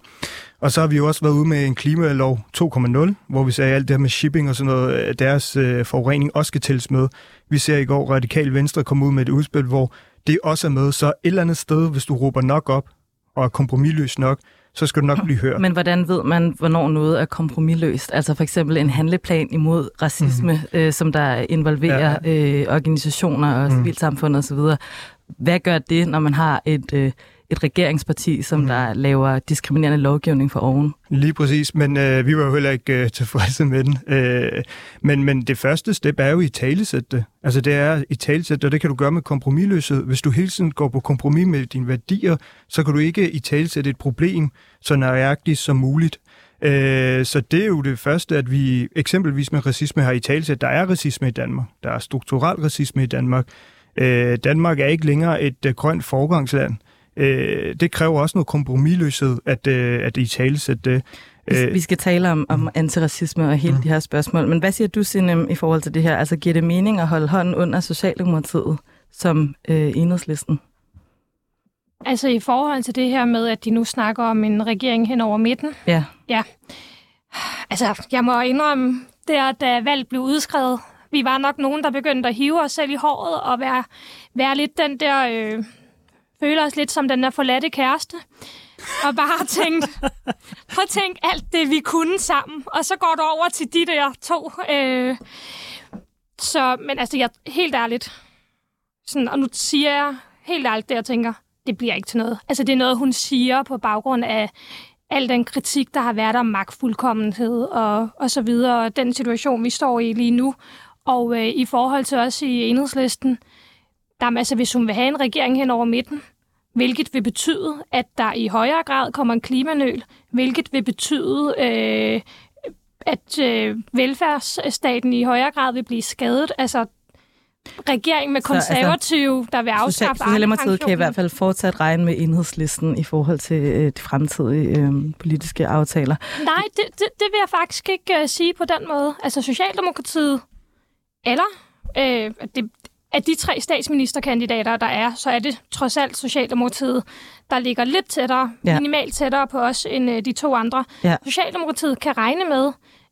Og så har vi jo også været ude med en klimalov 2.0, hvor vi sagde, at alt det her med shipping og sådan noget, øh, deres øh, forurening også skal tælles med. Vi ser i går Radikal Venstre komme ud med et udspil, hvor det også er med. Så et eller andet sted, hvis du råber nok op og er kompromilløs nok, så skal du nok blive hørt. Men hvordan ved man, hvornår noget er kompromilløst? Altså for eksempel en handleplan imod racisme, mm. øh, som der involverer ja. øh, organisationer og mm. civilsamfund osv. Hvad gør det, når man har et... Øh, et regeringsparti, som mm. der laver diskriminerende lovgivning for oven. Lige præcis, men øh, vi var jo heller ikke øh, tilfredse med den. Øh, men, men det første step er jo i talesæt det. Altså det er i talesæt, og det kan du gøre med kompromilløshed. Hvis du hele tiden går på kompromis med dine værdier, så kan du ikke i talesæt et problem så nøjagtigt som muligt. Øh, så det er jo det første, at vi eksempelvis med racisme har i talesæt, der er racisme i Danmark. Der er strukturel racisme i Danmark. Øh, Danmark er ikke længere et øh, grønt forgangsland øh, det kræver også noget kompromilløshed, at, øh, at i tale sætte det. Vi, vi skal tale om, om antiracisme og hele mm. de her spørgsmål. Men hvad siger du, Sinem, i forhold til det her? Altså, giver det mening at holde hånden under Socialdemokratiet som øh, enhedslisten? Altså i forhold til det her med, at de nu snakker om en regering hen over midten. Ja. Ja. Altså, jeg må indrømme, der da valget blev udskrevet, vi var nok nogen, der begyndte at hive os selv i håret og være, være lidt den der... Øh, føler os lidt som den der forladte kæreste. Og bare tænkt, <laughs> prøv at tænke alt det, vi kunne sammen. Og så går du over til de der to. Øh, så, men altså, jeg, helt ærligt. Sådan, og nu siger jeg helt ærligt det, jeg tænker, det bliver ikke til noget. Altså, det er noget, hun siger på baggrund af al den kritik, der har været om magtfuldkommenhed og, og så videre. Og den situation, vi står i lige nu. Og øh, i forhold til os i enhedslisten, der, altså, hvis hun vil have en regering hen over midten, hvilket vil betyde, at der i højere grad kommer en klimanøl, hvilket vil betyde, øh, at øh, velfærdsstaten i højere grad vil blive skadet. Altså, regeringen med konservative, altså, der vil afskaffe Socialdemokratiet kan i hvert fald fortsat regne med enhedslisten i forhold til øh, de fremtidige øh, politiske aftaler. Nej, det, det, det vil jeg faktisk ikke øh, sige på den måde. Altså Socialdemokratiet, eller øh, det, af de tre statsministerkandidater, der er, så er det trods alt Socialdemokratiet, der ligger lidt tættere, Ja. minimalt tættere på os end øh, de to andre. Ja. Socialdemokratiet kan regne med,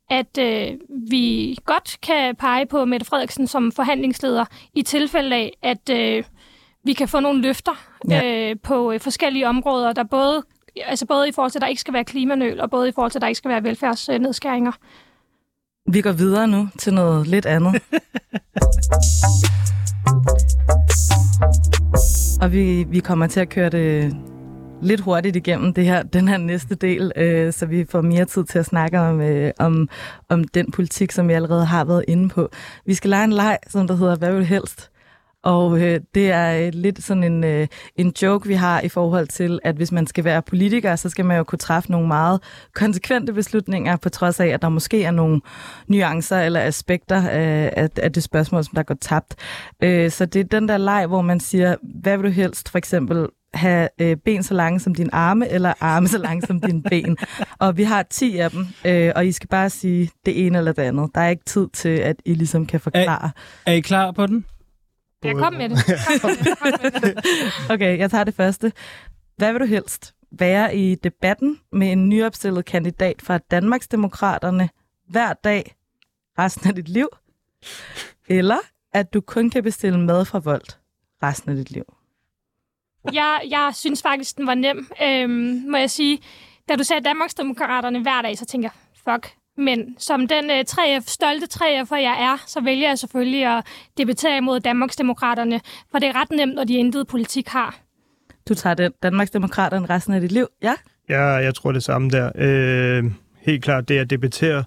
at øh, vi godt kan pege på Mette Frederiksen som forhandlingsleder i tilfælde af, at øh, vi kan få nogle løfter Ja. øh, på øh, forskellige områder, der både, altså både i forhold til, at der ikke skal være klimanøl, og både i forhold til, at der ikke skal være velfærdsnedskæringer. Vi går videre nu til noget lidt andet. <laughs> Og vi, vi kommer til at køre det lidt hurtigt igennem det her, den her næste del, øh, så vi får mere tid til at snakke om, øh, om, om den politik, som vi allerede har været inde på. Vi skal lege en leg, som der hedder Hvad vil du helst? Og øh, det er øh, lidt sådan en, øh, en joke, vi har i forhold til, at hvis man skal være politiker, så skal man jo kunne træffe nogle meget konsekvente beslutninger, på trods af, at der måske er nogle nuancer eller aspekter øh, af, af det spørgsmål, som der går tabt. Øh, så det er den der leg, hvor man siger, hvad vil du helst for eksempel have øh, ben så lange som dine arme, eller arme så lange som dine ben. <laughs> Og vi har 10 af dem, øh, og I skal bare sige det ene eller det andet. Der er ikke tid til, at I ligesom kan forklare. Er I klar på den? Ja, kom med det. Kom med det. Kom med det. Okay, jeg tager det første. Hvad vil du helst? Være i debatten med en nyopstillet kandidat fra Danmarksdemokraterne hver dag resten af dit liv? Eller at du kun kan bestille mad fra Volt resten af dit liv? Jeg, jeg synes faktisk, den var nem, øhm, må jeg sige. Da du sagde Danmarksdemokraterne hver dag, så tænker jeg, fuck. Men som den øh, 3F, stolte 3F'er jeg er, så vælger jeg selvfølgelig at debattere imod Danmarksdemokraterne, for det er ret nemt, når de intet politik har. Du tager den Danmarksdemokraterne resten af dit liv? Ja? Ja, jeg tror det samme der. Øh, helt klart det at debattere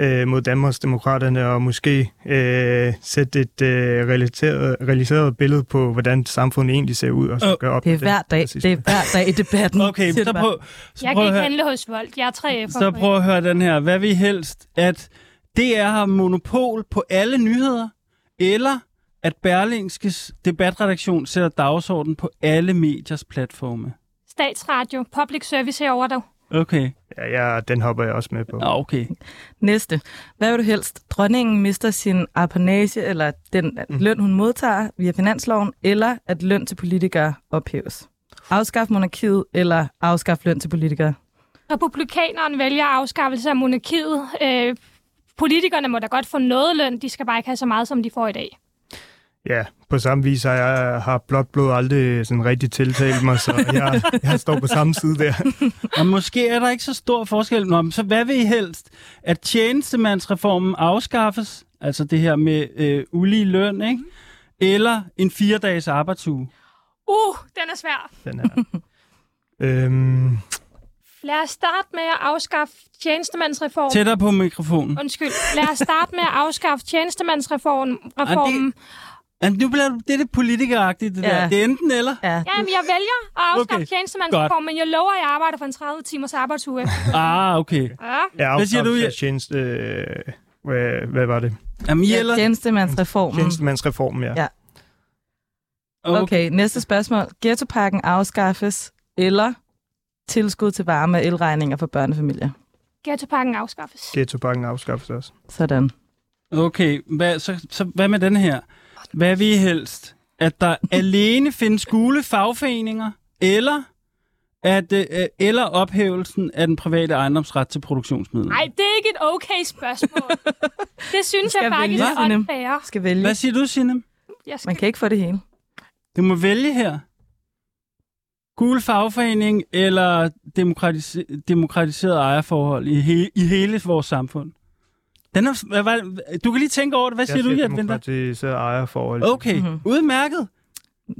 øh, mod Danmarks Demokraterne og måske øh, sætte et øh, realiseret, realiseret billede på, hvordan samfundet egentlig ser ud, og så Øh, gøre op Det er med hver dag. Det er hver dag i debatten. Okay, så prøv, så Jeg prøv kan ikke handle hos Volt. Jeg er 3F'er. så prøv at høre den her. Hvad vil I helst? At DR har monopol på alle nyheder, eller at Berlingskes debatredaktion sætter dagsorden på alle mediers platforme? Statsradio, public service herover dog. Okay. Ja, ja, den hopper jeg også med på. Ja, okay. Næste. Hvad vil du helst? Dronningen mister sin apanage, eller den Mm. løn, hun modtager via finansloven, eller at løn til politikere ophæves? Afskaf monarkiet, eller afskaf løn til politikere? Republikaneren vælger afskaffelse af monarkiet. Øh, politikerne må da godt få noget løn. De skal bare ikke have så meget, som de får i dag. Ja, på samme vis har jeg har blot blod aldrig sådan rigtig tiltalt mig, så jeg, jeg står på samme side der. <laughs> Og måske er der ikke så stor forskel. Nå, men så hvad vil I helst? At tjenestemandsreformen afskaffes, altså det her med øh, ulige løn, ikke? Eller en fire-dages arbejdsuge? Uh, den er svær. Den her. øhm, Lad os starte med at afskaffe tjenestemandsreformen. Tættere på mikrofonen. Undskyld. Lad os starte med at afskaffe tjenestemandsreformen. Reformen. Ja, nu bliver det, det er det politikeragtigt, det Ja. der. Det er enten eller. Ja, Jamen, jeg vælger at afskaffe Okay, okay. tjenestemandsreformen, men jeg lover, at jeg arbejder for en 30 timers arbejdsuge. <laughs> Ah, okay. Ja. jeg Hvad siger du, afskaffelse Ja? af Tjeneste, øh, hvad, hvad var det? Jamen, I ja eller? tjenestemandsreformen. Tjenestemandsreformen, ja. Ja. Okay, næste spørgsmål. Ghettopakken afskaffes, eller tilskud til varme og elregninger for børnefamilier? Ghettopakken afskaffes. Ghettopakken afskaffes også. Sådan. Okay, hvad, så, så hvad med den her? Hvad vil I helst? At der alene findes gule fagforeninger, eller at, øh, eller ophævelsen af den private ejendomsret til produktionsmidler? Nej, det er ikke et okay spørgsmål. <laughs> det synes skal jeg faktisk vælge, er Sinem. unfair. Skal vælge. Hvad siger du, Signe? Jeg skal... Man kan ikke få det hele. Du må vælge her. Gul fagforening eller demokratis- demokratiseret ejerforhold i, he- i hele vores samfund? Den er, hvad, hvad, du kan lige tænke over det. Hvad siger jeg du, siger Jens Vinter? demokratiseret ejerforhold. Okay, Mhm. mm-hmm. udmærket.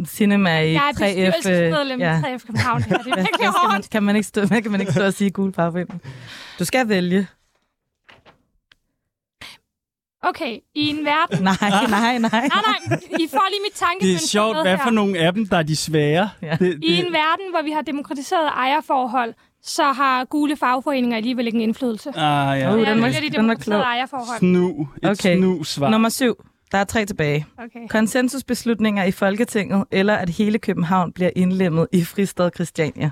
Cinema i Jeg er 3F. øh, bestyrelsesmedlem ja. i 3F København. her. Det er <laughs> virkelig hårdt. kan man ikke stå, kan man ikke stå og sige gul fagforening? Du skal vælge. Okay, i en verden... <laughs> Nej, nej, nej. Nej, nej, I får lige mit tanke. Det er sjovt, hvad for nogle af dem, der er de svære. Ja. Det, I en verden, hvor vi har demokratiseret ejerforhold, så har gule fagforeninger alligevel ikke en indflydelse. Ah, ja. Uh, den var- de den var klog. Snu. Et Okay. snu svar. Nummer syv. Der er tre tilbage. Okay. Konsensusbeslutninger i Folketinget, eller at hele København bliver indlemmet i Fristad Christiania.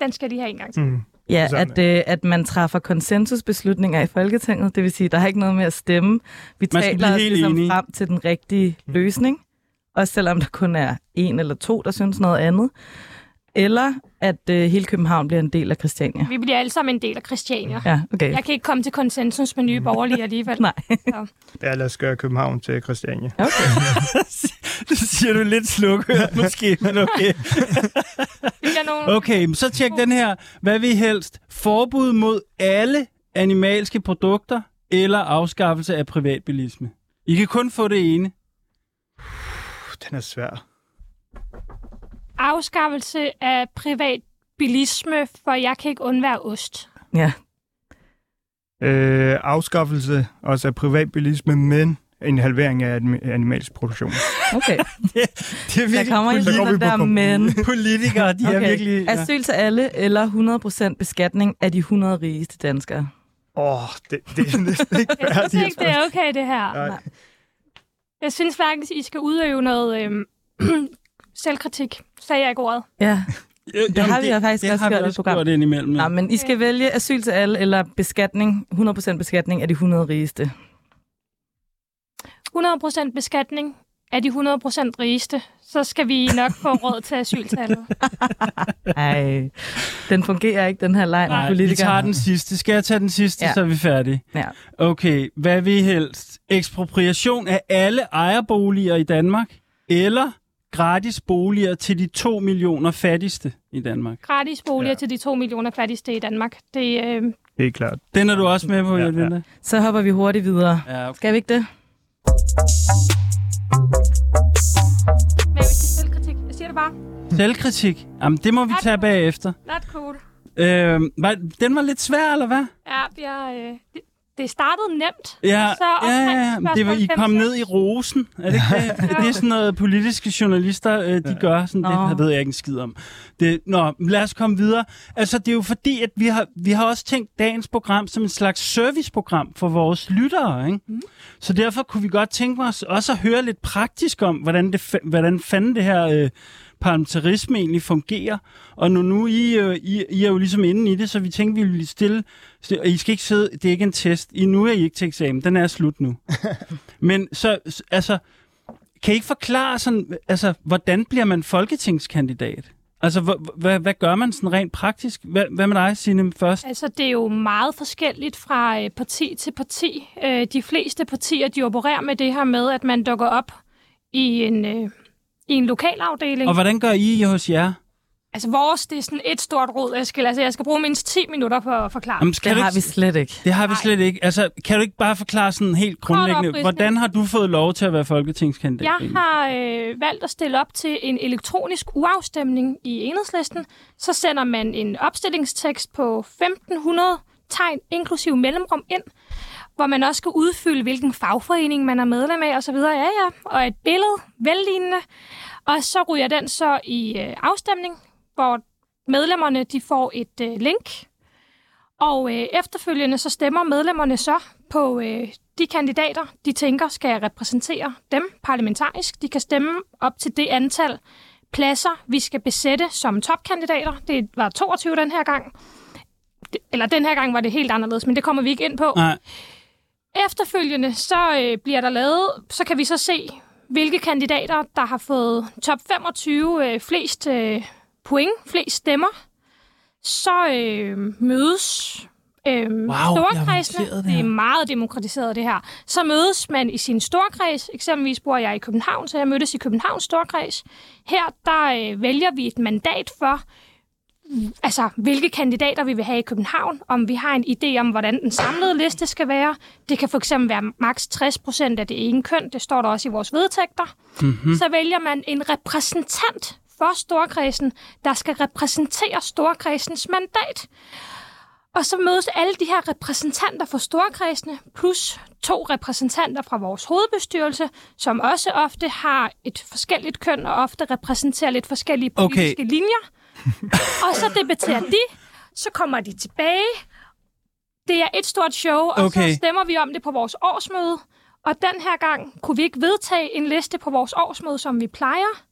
Den skal de have en gang til. Mm. Ja, at, øh, at man træffer konsensusbeslutninger i Folketinget. Det vil sige, der er ikke noget med at stemme. Vi Man taler os ligesom enige. frem til den rigtige løsning. Også selvom der kun er en eller to, der synes noget andet. Eller at øh, hele København bliver en del af Christiania. Vi bliver alle sammen en del af Christiania. Ja, okay. Jeg kan ikke komme til konsensus med nye borgerlige alligevel. <laughs> Nej. Ja, lad os gøre København til Christiania. Okay. <laughs> det siger du lidt slukhørt måske, men okay. <laughs> Okay, men så tjek den her. Hvad vil I helst? Forbud mod alle animalske produkter eller afskaffelse af privatbilisme? I kan kun få det ene. Den er svær. Afskaffelse af privat bilisme, for jeg kan ikke undvære ost. Ja. Øh, afskaffelse også af privatbilisme, men en halvering af anim- animalsk produktion. <laughs> Okay. <laughs> Det er Der virkelig kommer vi den på der kompromis. men. <laughs> politikere, de okay. er virkelig... Ja. Asyl til alle eller 100% beskatning af de 100 rigeste danskere. Åh, oh, det, det er næsten ikke Jeg synes færdigt. ikke, det er okay, det her. Nej. Jeg synes faktisk, I skal udøve noget øhm, <clears throat> <clears throat> selvkritik. Sagde jeg ikke ordet. Ja. Det har vi jo faktisk det også har vi gjort i programmet. gjort indimellem. Nej, men I skal vælge asyl til alle eller beskatning, 100% beskatning af de 100 rigeste. 100% beskatning af de 100% rigeste, så skal vi nok få råd til asyltallet. <laughs> Ej, den fungerer ikke, den her leg med Nej, vi politikere. tager den sidste. Skal jeg tage den sidste, ja. Ja. så er vi færdige? Ja. Okay, hvad vil I helst? Ekspropriation af alle ejerboliger i Danmark, eller gratis boliger til de 2 millioner fattigste i Danmark? Gratis boliger Ja. til de 2 millioner fattigste i Danmark. Det, øh, Helt klart. Den er du også med på, Ja, ja? Så hopper vi hurtigt videre. Ja. okay. Skal vi ikke det? hvad er det selvkritik? Jeg siger det bare. Selvkritik? Jamen, det må vi tage bagefter. Not cool. Øh, var, den var lidt svær, eller hvad? Ja, jeg, øh, det, startede nemt. Ja, Så ja, ja, ja. Det var, I kom ned i rosen. Er det ikke det? <laughs> det er sådan noget, politiske journalister, øh, de gør. Sådan, det ved jeg ikke en skid om. Det, nå, lad os komme videre. Altså, det er jo fordi, at vi har, vi har også tænkt dagens program som en slags serviceprogram for vores lyttere. Ikke? Mm. Så derfor kunne vi godt tænke os også at høre lidt praktisk om, hvordan, det, hvordan fanden det her... Øh, parlamentarisme egentlig fungerer. Og nu, nu I, øh, I, I er jo ligesom inde i det, så vi tænkte, vi ville stille... og I skal ikke sidde... Det er ikke en test. I, nu er I ikke til eksamen. Den er slut nu. <laughs> Men så, altså... Kan I ikke forklare sådan... Altså, hvordan bliver man folketingskandidat? Altså, hvad, hvad, hvad gør man sådan rent praktisk? Hvad, hvad med dig, Signe, først? Altså, det er jo meget forskelligt fra øh, parti til parti. Øh, de fleste partier, de opererer med det her med, at man dukker op i en, øh, i en lokalafdeling. Og hvordan gør I hos jer? Altså, vores, det er sådan et stort rod, Eskild. Altså, jeg skal bruge mindst 10 minutter på at forklare. Jamen, skal Det har ikke, vi slet ikke. det har vi Nej. slet ikke. Altså, kan du ikke bare forklare sådan helt grundlæggende, hvordan har du fået lov til at være folketingskandidat? Jeg har øh, valgt at stille op til en elektronisk uafstemning i enhedslisten. Så sender man en opstillingstekst på 1500 tegn, inklusive mellemrum ind, hvor man også skal udfylde, hvilken fagforening man er medlem af osv. Ja, ja. Og et billede, vellignende. Og så ryger den så i øh, afstemning, hvor medlemmerne de får et øh, link. Og øh, efterfølgende så stemmer medlemmerne så på øh, de kandidater, de tænker skal repræsentere dem parlamentarisk. De kan stemme op til det antal pladser, vi skal besætte som topkandidater. Det var 22 den her gang. Eller den her gang var det helt anderledes, men det kommer vi ikke ind på. Nej. Efterfølgende så øh, bliver der lavet, så kan vi så se, hvilke kandidater, der har fået top 25 øh, flest øh, point, flest stemmer. Så øh, mødes øh, Wow, storkredsene. det er det er meget demokratiseret, det her. Så mødes man i sin storkreds. Eksempelvis bor jeg i København, så jeg mødtes i Københavns storkreds. Her der øh, vælger vi et mandat for, altså, hvilke kandidater vi vil have i København, om vi har en idé om, hvordan den samlede liste skal være. Det kan eksempel være maks 60 procent af det ene køn, det står der også i vores vedtægter. Mm-hmm. Så vælger man en repræsentant for storkredsen, der skal repræsentere storkredsens mandat. Og så mødes alle de her repræsentanter for storkredsene, plus to repræsentanter fra vores hovedbestyrelse, som også ofte har et forskelligt køn og ofte repræsenterer lidt forskellige politiske okay. linjer. <laughs> og så debatterer de, så kommer de tilbage. Det er et stort show, og Okay. så stemmer vi om det på vores årsmøde. Og den her gang kunne vi ikke vedtage en liste på vores årsmøde, som vi plejer.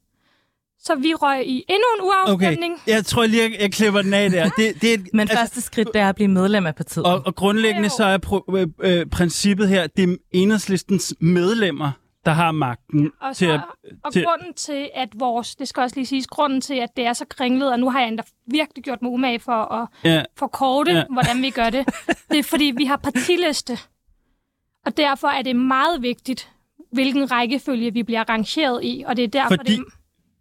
Så vi røg i endnu en uafstemning. Okay, jeg tror lige, jeg, jeg klipper den af der. Det, det er, Men første skridt, det er at blive medlem af partiet. og, og grundlæggende så er pro, øh, øh, princippet her, det er enhedslistens medlemmer, der har magten Og, til så, at... og til- grunden til, at vores, det skal også lige siges, grunden til, at det er så kringlet, og nu har jeg endda virkelig gjort mig umage for at Ja, forkorte, Ja. hvordan vi gør det, <laughs> det er fordi, vi har partiliste. Og derfor er det meget vigtigt, hvilken rækkefølge vi bliver rangeret i, og det er derfor, Fordi- det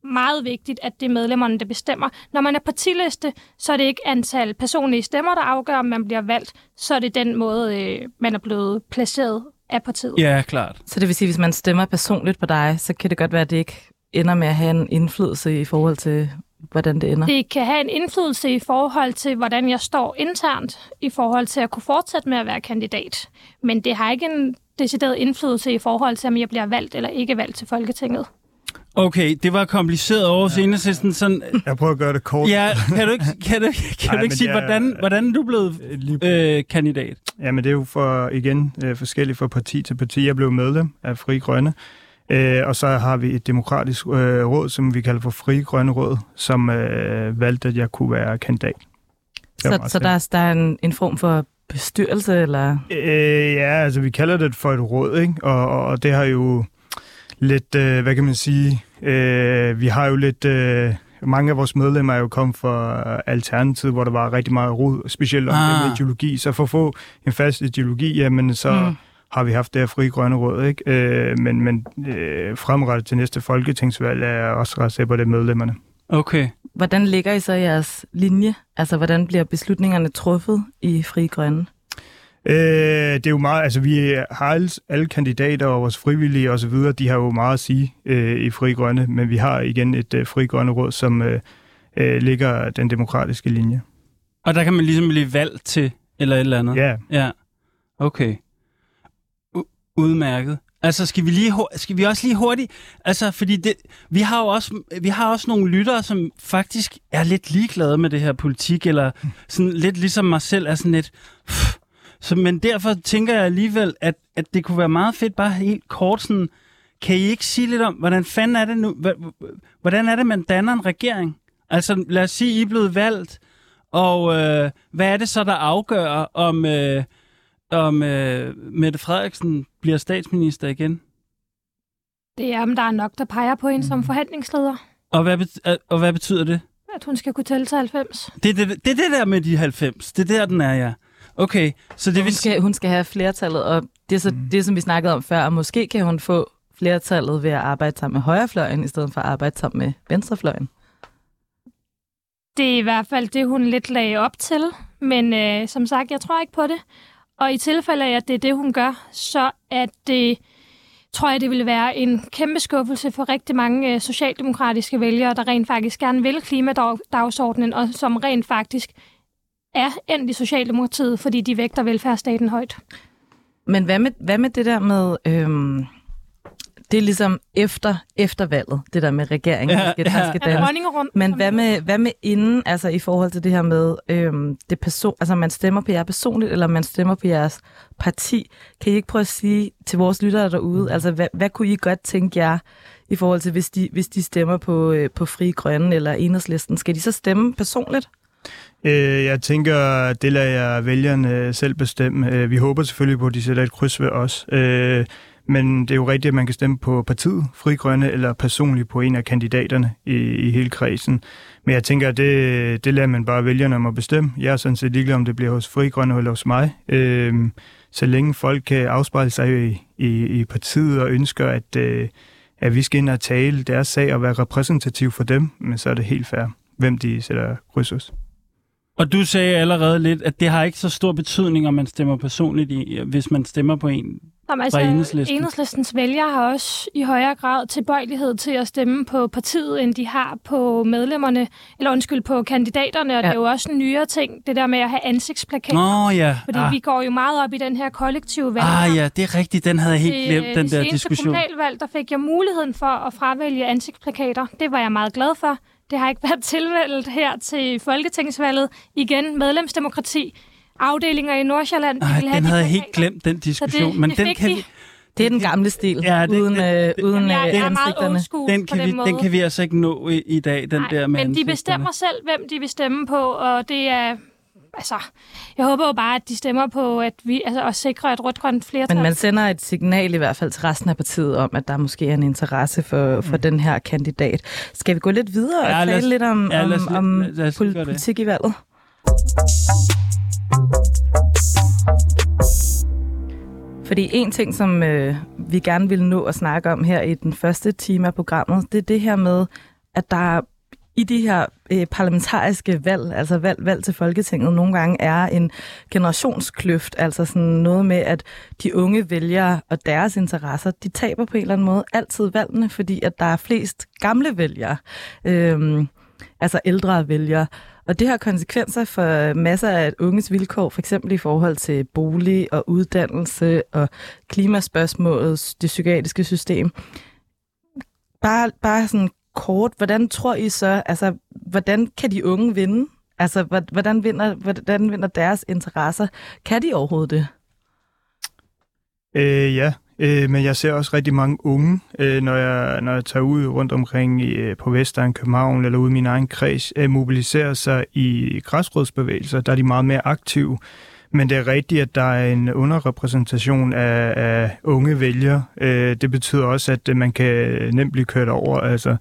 meget vigtigt, at det er medlemmerne, der bestemmer. Når man er partiliste, så er det ikke antal personlige stemmer, der afgør, om man bliver valgt, så er det den måde, øh, man er blevet placeret af partiet. ja, klart. Så det vil sige, hvis man stemmer personligt på dig, så kan det godt være, at det ikke ender med at have en indflydelse i forhold til, hvordan det ender. Det kan have en indflydelse i forhold til, hvordan jeg står internt, i forhold til at kunne fortsætte med at være kandidat. Men det har ikke en decideret indflydelse i forhold til, om jeg bliver valgt eller ikke valgt til Folketinget. Okay, det var kompliceret over hos enhedslisten. Sådan, Jeg prøver at gøre det kort. ja, kan du ikke, kan du, kan Nej, du ikke sige, jeg- hvordan, hvordan er du blevet Øh, øh, kandidat? Jamen, det er jo for, igen, øh, forskelligt fra parti til parti. Jeg blev medlem af Fri Grønne, øh, og så har vi et demokratisk øh, råd, som vi kalder for Fri Grønne Råd, som øh, valgte, at jeg kunne være kandidat. Så, så der, er- der er en, en form for bestyrelse, eller... Øh, ja, altså vi kalder det for et råd, ikke? Og, og, og det har jo lidt, øh, hvad kan man sige, øh, vi har jo lidt, øh, mange af vores medlemmer er jo kommet fra Alternativet, hvor der var rigtig meget rod, specielt om Ah. ideologi. Så for at få en fast ideologi, jamen så Mm. har vi haft det her frie grønne råd, ikke? Øh, men men øh, fremrettet til næste folketingsvalg er jeg også ret sikker på, det er medlemmerne. Okay. Hvordan ligger I så jeres linje? Altså, hvordan bliver beslutningerne truffet i Fri Grønne? Øh, det er jo meget, altså vi har alle, alle kandidater og vores frivillige og så videre, de har jo meget at sige øh, i Fri Grønne, men vi har igen et øh, Fri Grønne råd, som øh, øh, ligger den demokratiske linje. Og der kan man ligesom blive valgt til, eller et eller andet? Ja, Ja. Okay. U- udmærket. Altså, skal vi, lige, skal vi også lige hurtigt... Altså, fordi det, vi, har jo også, vi har også nogle lyttere, som faktisk er lidt ligeglade med det her politik, eller sådan lidt ligesom mig selv er sådan lidt... "Pff." Så, men derfor tænker jeg alligevel, at, at det kunne være meget fedt bare helt kort sådan... Kan I ikke sige lidt om, hvordan fanden er det nu? Hvordan er det, man danner en regering? Altså, lad os sige, I er blevet valgt, og øh, hvad er det så, der afgør, om, øh, om øh, Mette Frederiksen bliver statsminister igen? Det er, om der er nok, der peger på hende som forhandlingsleder. Og hvad, bet- øh, og hvad betyder det? At hun skal kunne tælle til 90. Det er det, det, det der med de 90. Det er der, den er, ja. Okay, så det Hun vil skal, hun skal have flertallet, og det er så Mm. det, som vi snakkede om før, og måske kan hun få flertallet ved at arbejde sammen med højrefløjen, i stedet for at arbejde sammen med venstrefløjen. Det er i hvert fald det, hun lidt lagde op til. Men øh, som sagt, jeg tror ikke på det. Og i tilfælde af, at det er det, hun gør, så at det, tror jeg, det vil være en kæmpe skuffelse for rigtig mange øh, socialdemokratiske vælgere, der rent faktisk gerne vil klimadagsordenen, og som rent faktisk er endt i Socialdemokratiet, fordi de vægter velfærdsstaten højt. Men hvad med, hvad med det der med... Øhm, det er ligesom efter, efter valget, det der med regeringen, Ja, der skal, der ja. skal Er honningerum? Men hvad med, hvad med inden, altså i forhold til det her med, øhm, det person, altså man stemmer på jer personligt, eller man stemmer på jeres parti? Kan I ikke prøve at sige til vores lyttere derude, altså hvad, hvad kunne I godt tænke jer, i forhold til hvis de, hvis de stemmer på, øh, på Fri Grønne eller Enhedslisten? Skal de så stemme personligt? Øh, jeg tænker, det lader jeg vælgerne øh, selv bestemme. Øh, vi håber selvfølgelig på, at de sætter et kryds ved os. Øh, men det er jo rigtigt, at man kan stemme på partiet, Fri Grønne, eller personligt på en af kandidaterne i, i hele kredsen. Men jeg tænker, det, det lader man bare vælgerne om at bestemme. Jeg er sådan set ligeglad, om det bliver hos Fri Grønne eller hos mig. Øh, så længe folk kan afspejle sig i, i, i partiet og ønsker, at, øh, at vi skal ind og tale deres sag og være repræsentativ for dem, men så er det helt fair, hvem de sætter kryds hos. Og du sagde allerede lidt, at det har ikke så stor betydning, om man stemmer personligt, i, hvis man stemmer på en. Jamen, altså, Fra Enhedslisten. Enhedslistens vælgere har også i højere grad tilbøjelighed til at stemme på partiet, end de har på medlemmerne, eller undskyld, på kandidaterne, og ja. det er jo også en nyere ting, det der med at have ansigtsplakater. Nå ja, Fordi ah, vi går jo meget op i den her kollektive valg. ah, ja, det er rigtigt. Den havde jeg helt glemt, den det der diskussion. kommunalvalg, der fik jeg muligheden for at fravælge ansigtsplakater. Det var jeg meget glad for. Det har ikke været tilvældet her til Folketingsvalget. Igen, medlemsdemokrati. Afdelinger i Nordsjælland. de Ej, vil have den de havde jeg helt glemt, den diskussion. det- men det den kan vi, Det er den gamle stil, Ja, det- uden, det- øh, uden Jeg, øh, jeg er meget old Den på kan, den vi, måde. den kan vi altså ikke nå i, i dag, den Nej, der med men de bestemmer selv, hvem de vil stemme på, og det er... Altså, jeg håber jo bare, at de stemmer på, at vi altså, at sikre et rødt-grønt flertal. Men man sender et signal i hvert fald til resten af partiet om, at der måske er en interesse for, for den her kandidat. Skal vi gå lidt videre og Ja, lad os- tale lidt om, ja, lad os- om, om lad- os pol- politik i valget? Fordi en ting, som øh, vi gerne vil nå at snakke om her i den første time af programmet, det er det her med, at der i de her øh, parlamentariske valg, altså valg, valg til Folketinget, nogle gange er en generationskløft, altså sådan noget med, at de unge vælgere og deres interesser, de taber på en eller anden måde altid valgene, fordi at der er flest gamle vælgere, øh, altså ældre vælgere. Og det har konsekvenser for masser af unges vilkår, for eksempel i forhold til bolig og uddannelse og klimaspørgsmålet, det psykiatriske system. Bare, bare sådan kort, hvordan tror I så, altså, hvordan kan de unge vinde? Altså, hvordan vinder, hvordan vinder deres interesser? Kan de overhovedet det? Øh, ja, øh, men jeg ser også rigtig mange unge, øh, når, jeg, når jeg tager ud rundt omkring i, øh, på Vestegn, København eller ude i min egen kreds, øh, mobiliserer sig i græsrodsbevægelser. Der er de meget mere aktive. Men det er rigtigt, at der er en underrepræsentation af, af unge vælgere. Øh, det betyder også, at øh, man kan nemt blive kørt over. Altså,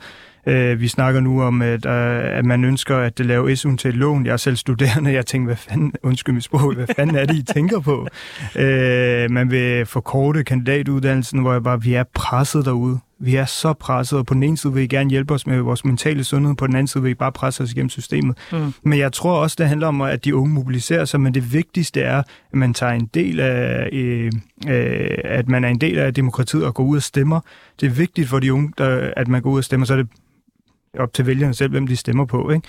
øh, vi snakker nu om, at, øh, at man ønsker at lave SU'en til et lån. Jeg er selv studerende. Jeg tænker, hvad fanden, undskyld mit sprog, hvad fanden er det, I tænker på? <laughs> Øh, man vil forkorte kandidatuddannelsen, hvor jeg bare, vi er presset derude. Vi er så presset, og på den ene side vil I gerne hjælpe os med vores mentale sundhed, på den anden side vil I bare presse os igennem systemet. Mm. Men jeg tror også, det handler om, at de unge mobiliserer sig, men det vigtigste er, at man tager en del af, øh, øh, at man er en del af demokratiet og går ud og stemmer. Det er vigtigt for de unge, der, at man går ud og stemmer, så er det op til vælgerne selv, hvem de stemmer på, ikke?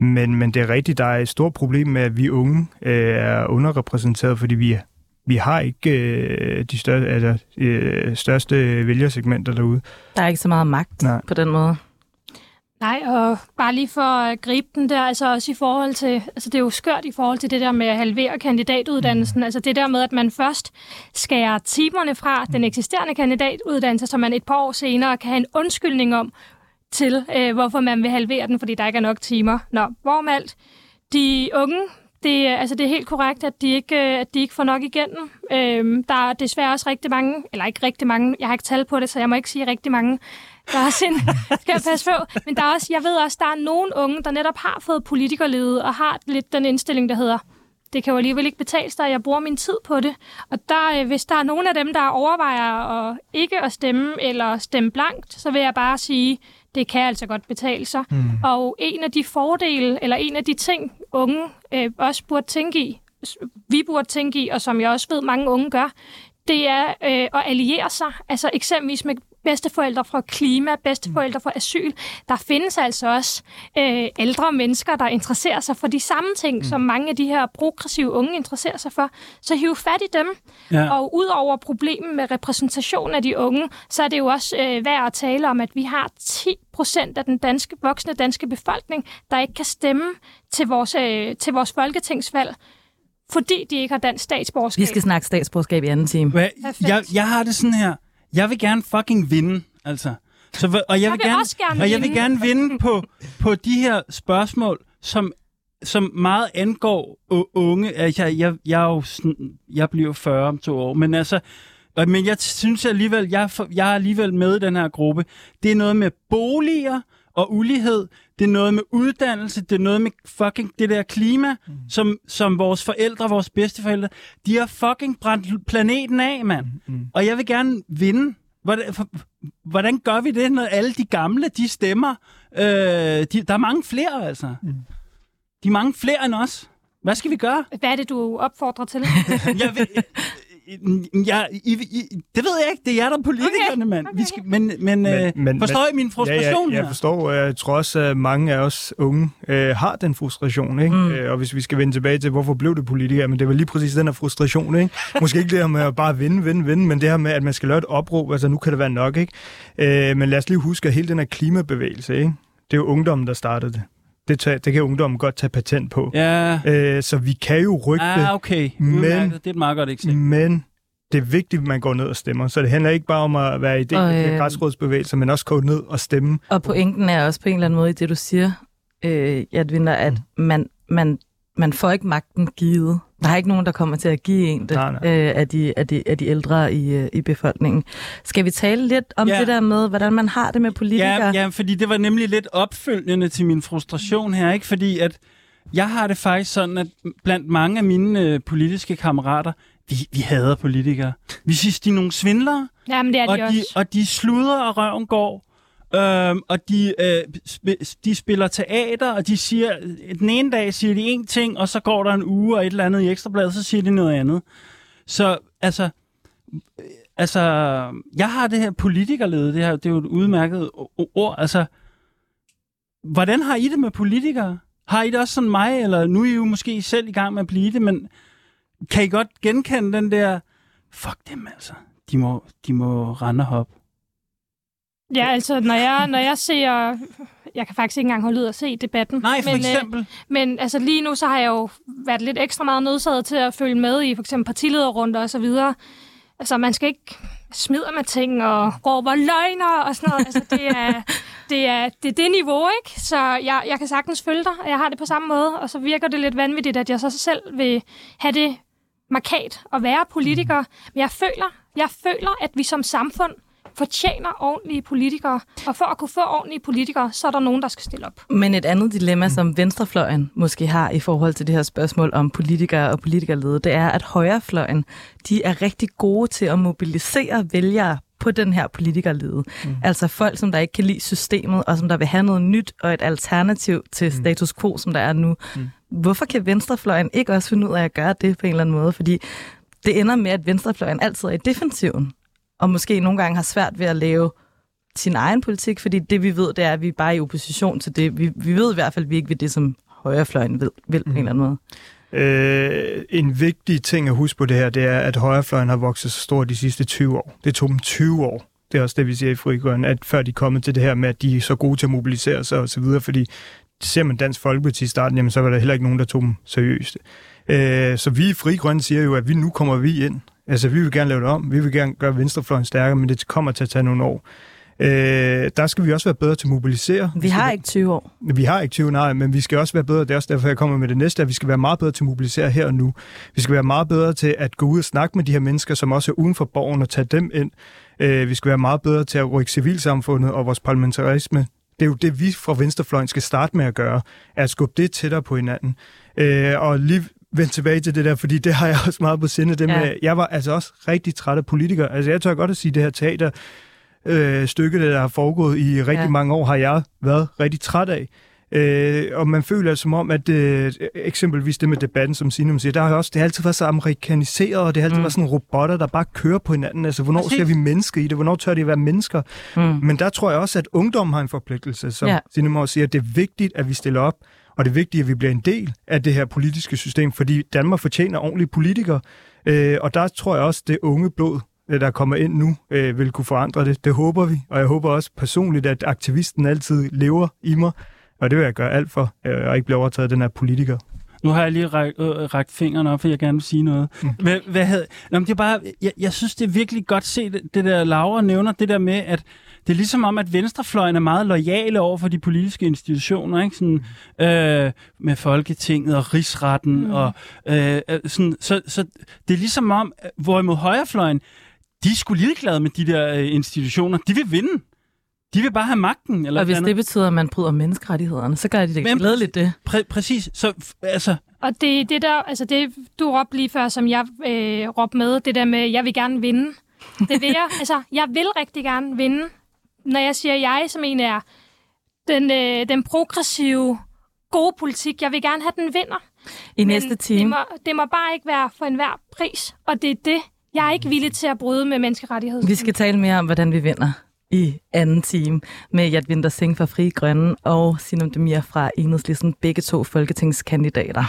Men, men det er rigtigt, der er et stort problem med, at vi unge øh, er underrepræsenteret, fordi vi, vi har ikke øh, de større, altså, øh, største vælgersegmenter derude. Der er ikke så meget magt Nej. på den måde. Nej, og bare lige for at gribe den der, altså også i forhold til, altså det er jo skørt i forhold til det der med at halvere kandidatuddannelsen, altså det der med, at man først skærer timerne fra den eksisterende kandidatuddannelse, så man et par år senere kan have en undskyldning om til, øh, hvorfor man vil halvere den, fordi der ikke er nok timer. Nå, hvorom alt. De unge, det, altså det er helt korrekt, at de ikke, øh, at de ikke får nok igennem. Øhm, der er desværre også rigtig mange, eller ikke rigtig mange, jeg har ikke tal på det, så jeg må ikke sige rigtig mange, der er sind, skal jeg passe på. Men der er også, jeg ved også, der er nogle unge, der netop har fået politikerledet og har lidt den indstilling, der hedder, det kan jo alligevel ikke betale sig, jeg bruger min tid på det. Og der, øh, hvis der er nogen af dem, der overvejer at ikke at stemme eller stemme blankt, så vil jeg bare sige, det kan altså godt betale sig. Mm. Og en af de fordele, eller en af de ting, unge øh, også burde tænke i, vi burde tænke i, og som jeg også ved, mange unge gør, det er øh, at alliere sig. Altså eksempelvis med bedsteforældre fra klima, bedsteforældre fra asyl. Der findes altså også øh, ældre mennesker, der interesserer sig for de samme ting, mm. som mange af de her progressive unge interesserer sig for. Så hiv fat i dem. Ja. Og udover problemet med repræsentation af de unge, så er det jo også øh, værd at tale om, at vi har 10 procent af den danske, voksne danske befolkning, der ikke kan stemme til vores, øh, til vores folketingsvalg, fordi de ikke har dansk statsborgerskab. Vi skal snakke statsborgerskab i anden time. Hvad, jeg, jeg har det sådan her. Jeg vil gerne fucking vinde, altså. Så, og jeg, Jeg vil gerne, også gerne og jeg vil gerne vinde på, på de her spørgsmål, som, som meget angår unge. Altså, jeg, jeg, jeg, er jo sådan, jeg bliver 40 om to år, men altså, men jeg synes alligevel, jeg, jeg er alligevel med i den her gruppe. Det er noget med boliger og ulighed. Det er noget med uddannelse. Det er noget med fucking det der klima, mm. som, som vores forældre, vores bedsteforældre, de har fucking brændt planeten af, mand. Mm. Og jeg vil gerne vinde. Hvordan, for, hvordan gør vi det, når alle de gamle, de stemmer? Øh, de, der er mange flere, altså. Mm. De er mange flere end os. Hvad skal vi gøre? Hvad er det, du opfordrer til? <laughs> jeg ved, jeg, I, I, det ved jeg ikke. Det er jer, der er politikerne, okay. mand. Vi skal, men men, men, øh, men- forstår I min frustration ja, jeg, jeg forstår, jeg tror også, at mange af os unge øh, har den frustration. Ikke? Mm. Øh, og hvis vi skal vende tilbage til, hvorfor blev det politikere, men det var lige præcis den her frustration. Ikke? Måske ikke det her med at bare vinde, vinde, vinde, men det her med, at man skal lave et opråb, altså nu kan det være nok. Ikke? Øh, men lad os lige huske, at hele den her klimabevægelse, ikke? det er jo ungdommen, der startede det. Det, tager, det kan ungdommen godt tage patent på. Ja, Øh, så vi kan jo rykke ah, det, okay. men- Udmærket. Det er et meget godt eksempel. men det er vigtigt, at man går ned og stemmer. Så det handler ikke bare om at være i det Og, øh, øh... græsrådsbevægelser, men også gå ned og stemme. Og pointen er også på en eller anden måde i det, du siger, øh, Jadvinder, at man, man, man får ikke magten givet. Der er ikke nogen, der kommer til at give en det Nej, nej. øh, af, de, af, de, af de ældre i, øh, i befolkningen. Skal vi tale lidt om Ja. det der med, hvordan man har det med politikere? Ja, ja, fordi det var nemlig lidt opfølgende til min frustration her, ikke? Fordi at jeg har det faktisk sådan, at blandt mange af mine øh, politiske kammerater, vi, vi hader politikere. Vi synes, de er nogle svindlere, Jamen, det er de og, også. de, og de sluder og røven går. Øhm, og de, øh, sp- de spiller teater, og de siger, den ene dag siger de en ting, og så går der en uge og et eller andet i Ekstrabladet, så siger de noget andet. Så altså, øh, altså, jeg har det her politikerlede, det, her, det er jo et udmærket o- ord. Altså, hvordan har I det med politikere? Har I det også sådan mig, eller nu er I jo måske selv i gang med at blive det, men kan I godt genkende den der, fuck dem altså, de må, de må rende og hoppe. Ja, altså, når jeg, når jeg ser... Jeg kan faktisk ikke engang holde ud at se debatten. Nej, for men, eksempel. Øh, men altså, lige nu så har jeg jo været lidt ekstra meget nødsaget til at følge med i for eksempel partilederrunder og så videre. Altså, man skal ikke smide med ting og råbe løgner og sådan noget. Altså, det er <laughs> det, er, det, er det niveau, ikke? Så jeg, jeg kan sagtens følge dig, og jeg har det på samme måde. Og så virker det lidt vanvittigt, at jeg så selv vil have det markat at være politiker. Men jeg føler, jeg føler, at vi som samfund fortjener ordentlige politikere. Og for at kunne få ordentlige politikere, så er der nogen, der skal stille op. Men et andet dilemma, som venstrefløjen måske har i forhold til det her spørgsmål om politikere og politikerlede, det er, at højrefløjen, de er rigtig gode til at mobilisere vælgere på den her politikerlede. Mm. Altså folk, som der ikke kan lide systemet, og som der vil have noget nyt og et alternativ til status quo, som der er nu. Mm. Hvorfor kan venstrefløjen ikke også finde ud af at gøre det på en eller anden måde? Fordi det ender med, at venstrefløjen altid er i defensiven, og måske nogle gange har svært ved at lave sin egen politik, fordi det vi ved, det er, at vi er bare i opposition til det. Vi, vi ved i hvert fald, at vi ikke vil det, som højrefløjen vil, vil på en eller anden måde. Øh, en vigtig ting at huske på det her, det er, at højrefløjen har vokset så stort de sidste 20 år. Det tog dem 20 år. Det er også det, vi siger i Fri at før de kommer til det her med, at de er så gode til at mobilisere sig osv., fordi ser man Dansk Folkeparti i starten, jamen, så var der heller ikke nogen, der tog dem seriøst. Øh, så vi i Fri Grønne siger jo, at vi nu kommer vi ind. Altså, vi vil gerne lave det om. Vi vil gerne gøre venstrefløjen stærkere, men det kommer til at tage nogle år. Øh, der skal vi også være bedre til at mobilisere. Vi har ikke 20 år. Vi har ikke 20, nej, men vi skal også være bedre. Det er også derfor, jeg kommer med det næste, at vi skal være meget bedre til at mobilisere her og nu. Vi skal være meget bedre til at gå ud og snakke med de her mennesker, som også er uden for borgen, og tage dem ind. Øh, vi skal være meget bedre til at rykke civilsamfundet og vores parlamentarisme. Det er jo det, vi fra Venstrefløjen skal starte med at gøre, at skubbe det tættere på hinanden. Øh, og lige vende tilbage til det der, fordi det har jeg <laughs> også meget på sinde. Det med, Ja. Jeg var altså også rigtig træt af politikere. Altså jeg tør godt at sige, det her teater, øh, stykke, der har foregået i rigtig Ja. mange år, har jeg været rigtig træt af. Øh, og man føler som om, at øh, eksempelvis det med debatten, som Signe siger, der har også, det har altid været så amerikaniseret, og det har altid Mm. været sådan robotter, der bare kører på hinanden. Altså, hvornår Præcis. ser vi mennesker i det? Hvornår tør de være mennesker? Mm. Men der tror jeg også, at ungdommen har en forpligtelse, som Ja. Signe Mor siger, at det er vigtigt, at vi stiller op, og det er vigtigt, at vi bliver en del af det her politiske system, fordi Danmark fortjener ordentlige politikere, øh, og der tror jeg også, det unge blod, øh, der kommer ind nu, øh, vil kunne forandre det. Det håber vi, og jeg håber også personligt, at aktivisten altid lever i mig, og det vil jeg gøre alt for, øh, og ikke blive overtaget af den her politiker. Nu har jeg lige ræk, øh, rækt fingrene op, for jeg gerne vil sige noget. Mm. Hvad, hvad havde, Nå, men det er bare, jeg, jeg synes, det er virkelig godt set, det der Laura nævner, det der med, at det er ligesom om, at venstrefløjen er meget lojale over for de politiske institutioner, ikke? Sådan, øh, med Folketinget og Rigsretten. Mm. Og, øh, øh, sådan, så, så det er ligesom om, hvorimod højrefløjen, de er sgu ligeglade med de der øh, institutioner. De vil vinde. De vil bare have magten. Eller Og hvis et det betyder, at man bryder menneskerettighederne, så gør de det Men- glædeligt det. Præ- præcis. Så altså, Og det, det der, altså det, du råbte lige før, som jeg øh, råbte med, det der med, jeg vil gerne vinde. Det vil jeg. <laughs> altså, jeg vil rigtig gerne vinde. Når jeg siger jeg, så mener jeg den, øh, den progressive, gode politik. Jeg vil gerne have, den vinder. I næste Det time. må, det må bare ikke være for enhver pris. Og det er det, jeg er ikke villig til at bryde med menneskerettigheder. Vi skal tale mere om, hvordan vi vinder i anden time med Jadvinder Singh fra Fri Grønne og Sinum Demir fra Enhedslisten, begge to folketingskandidater.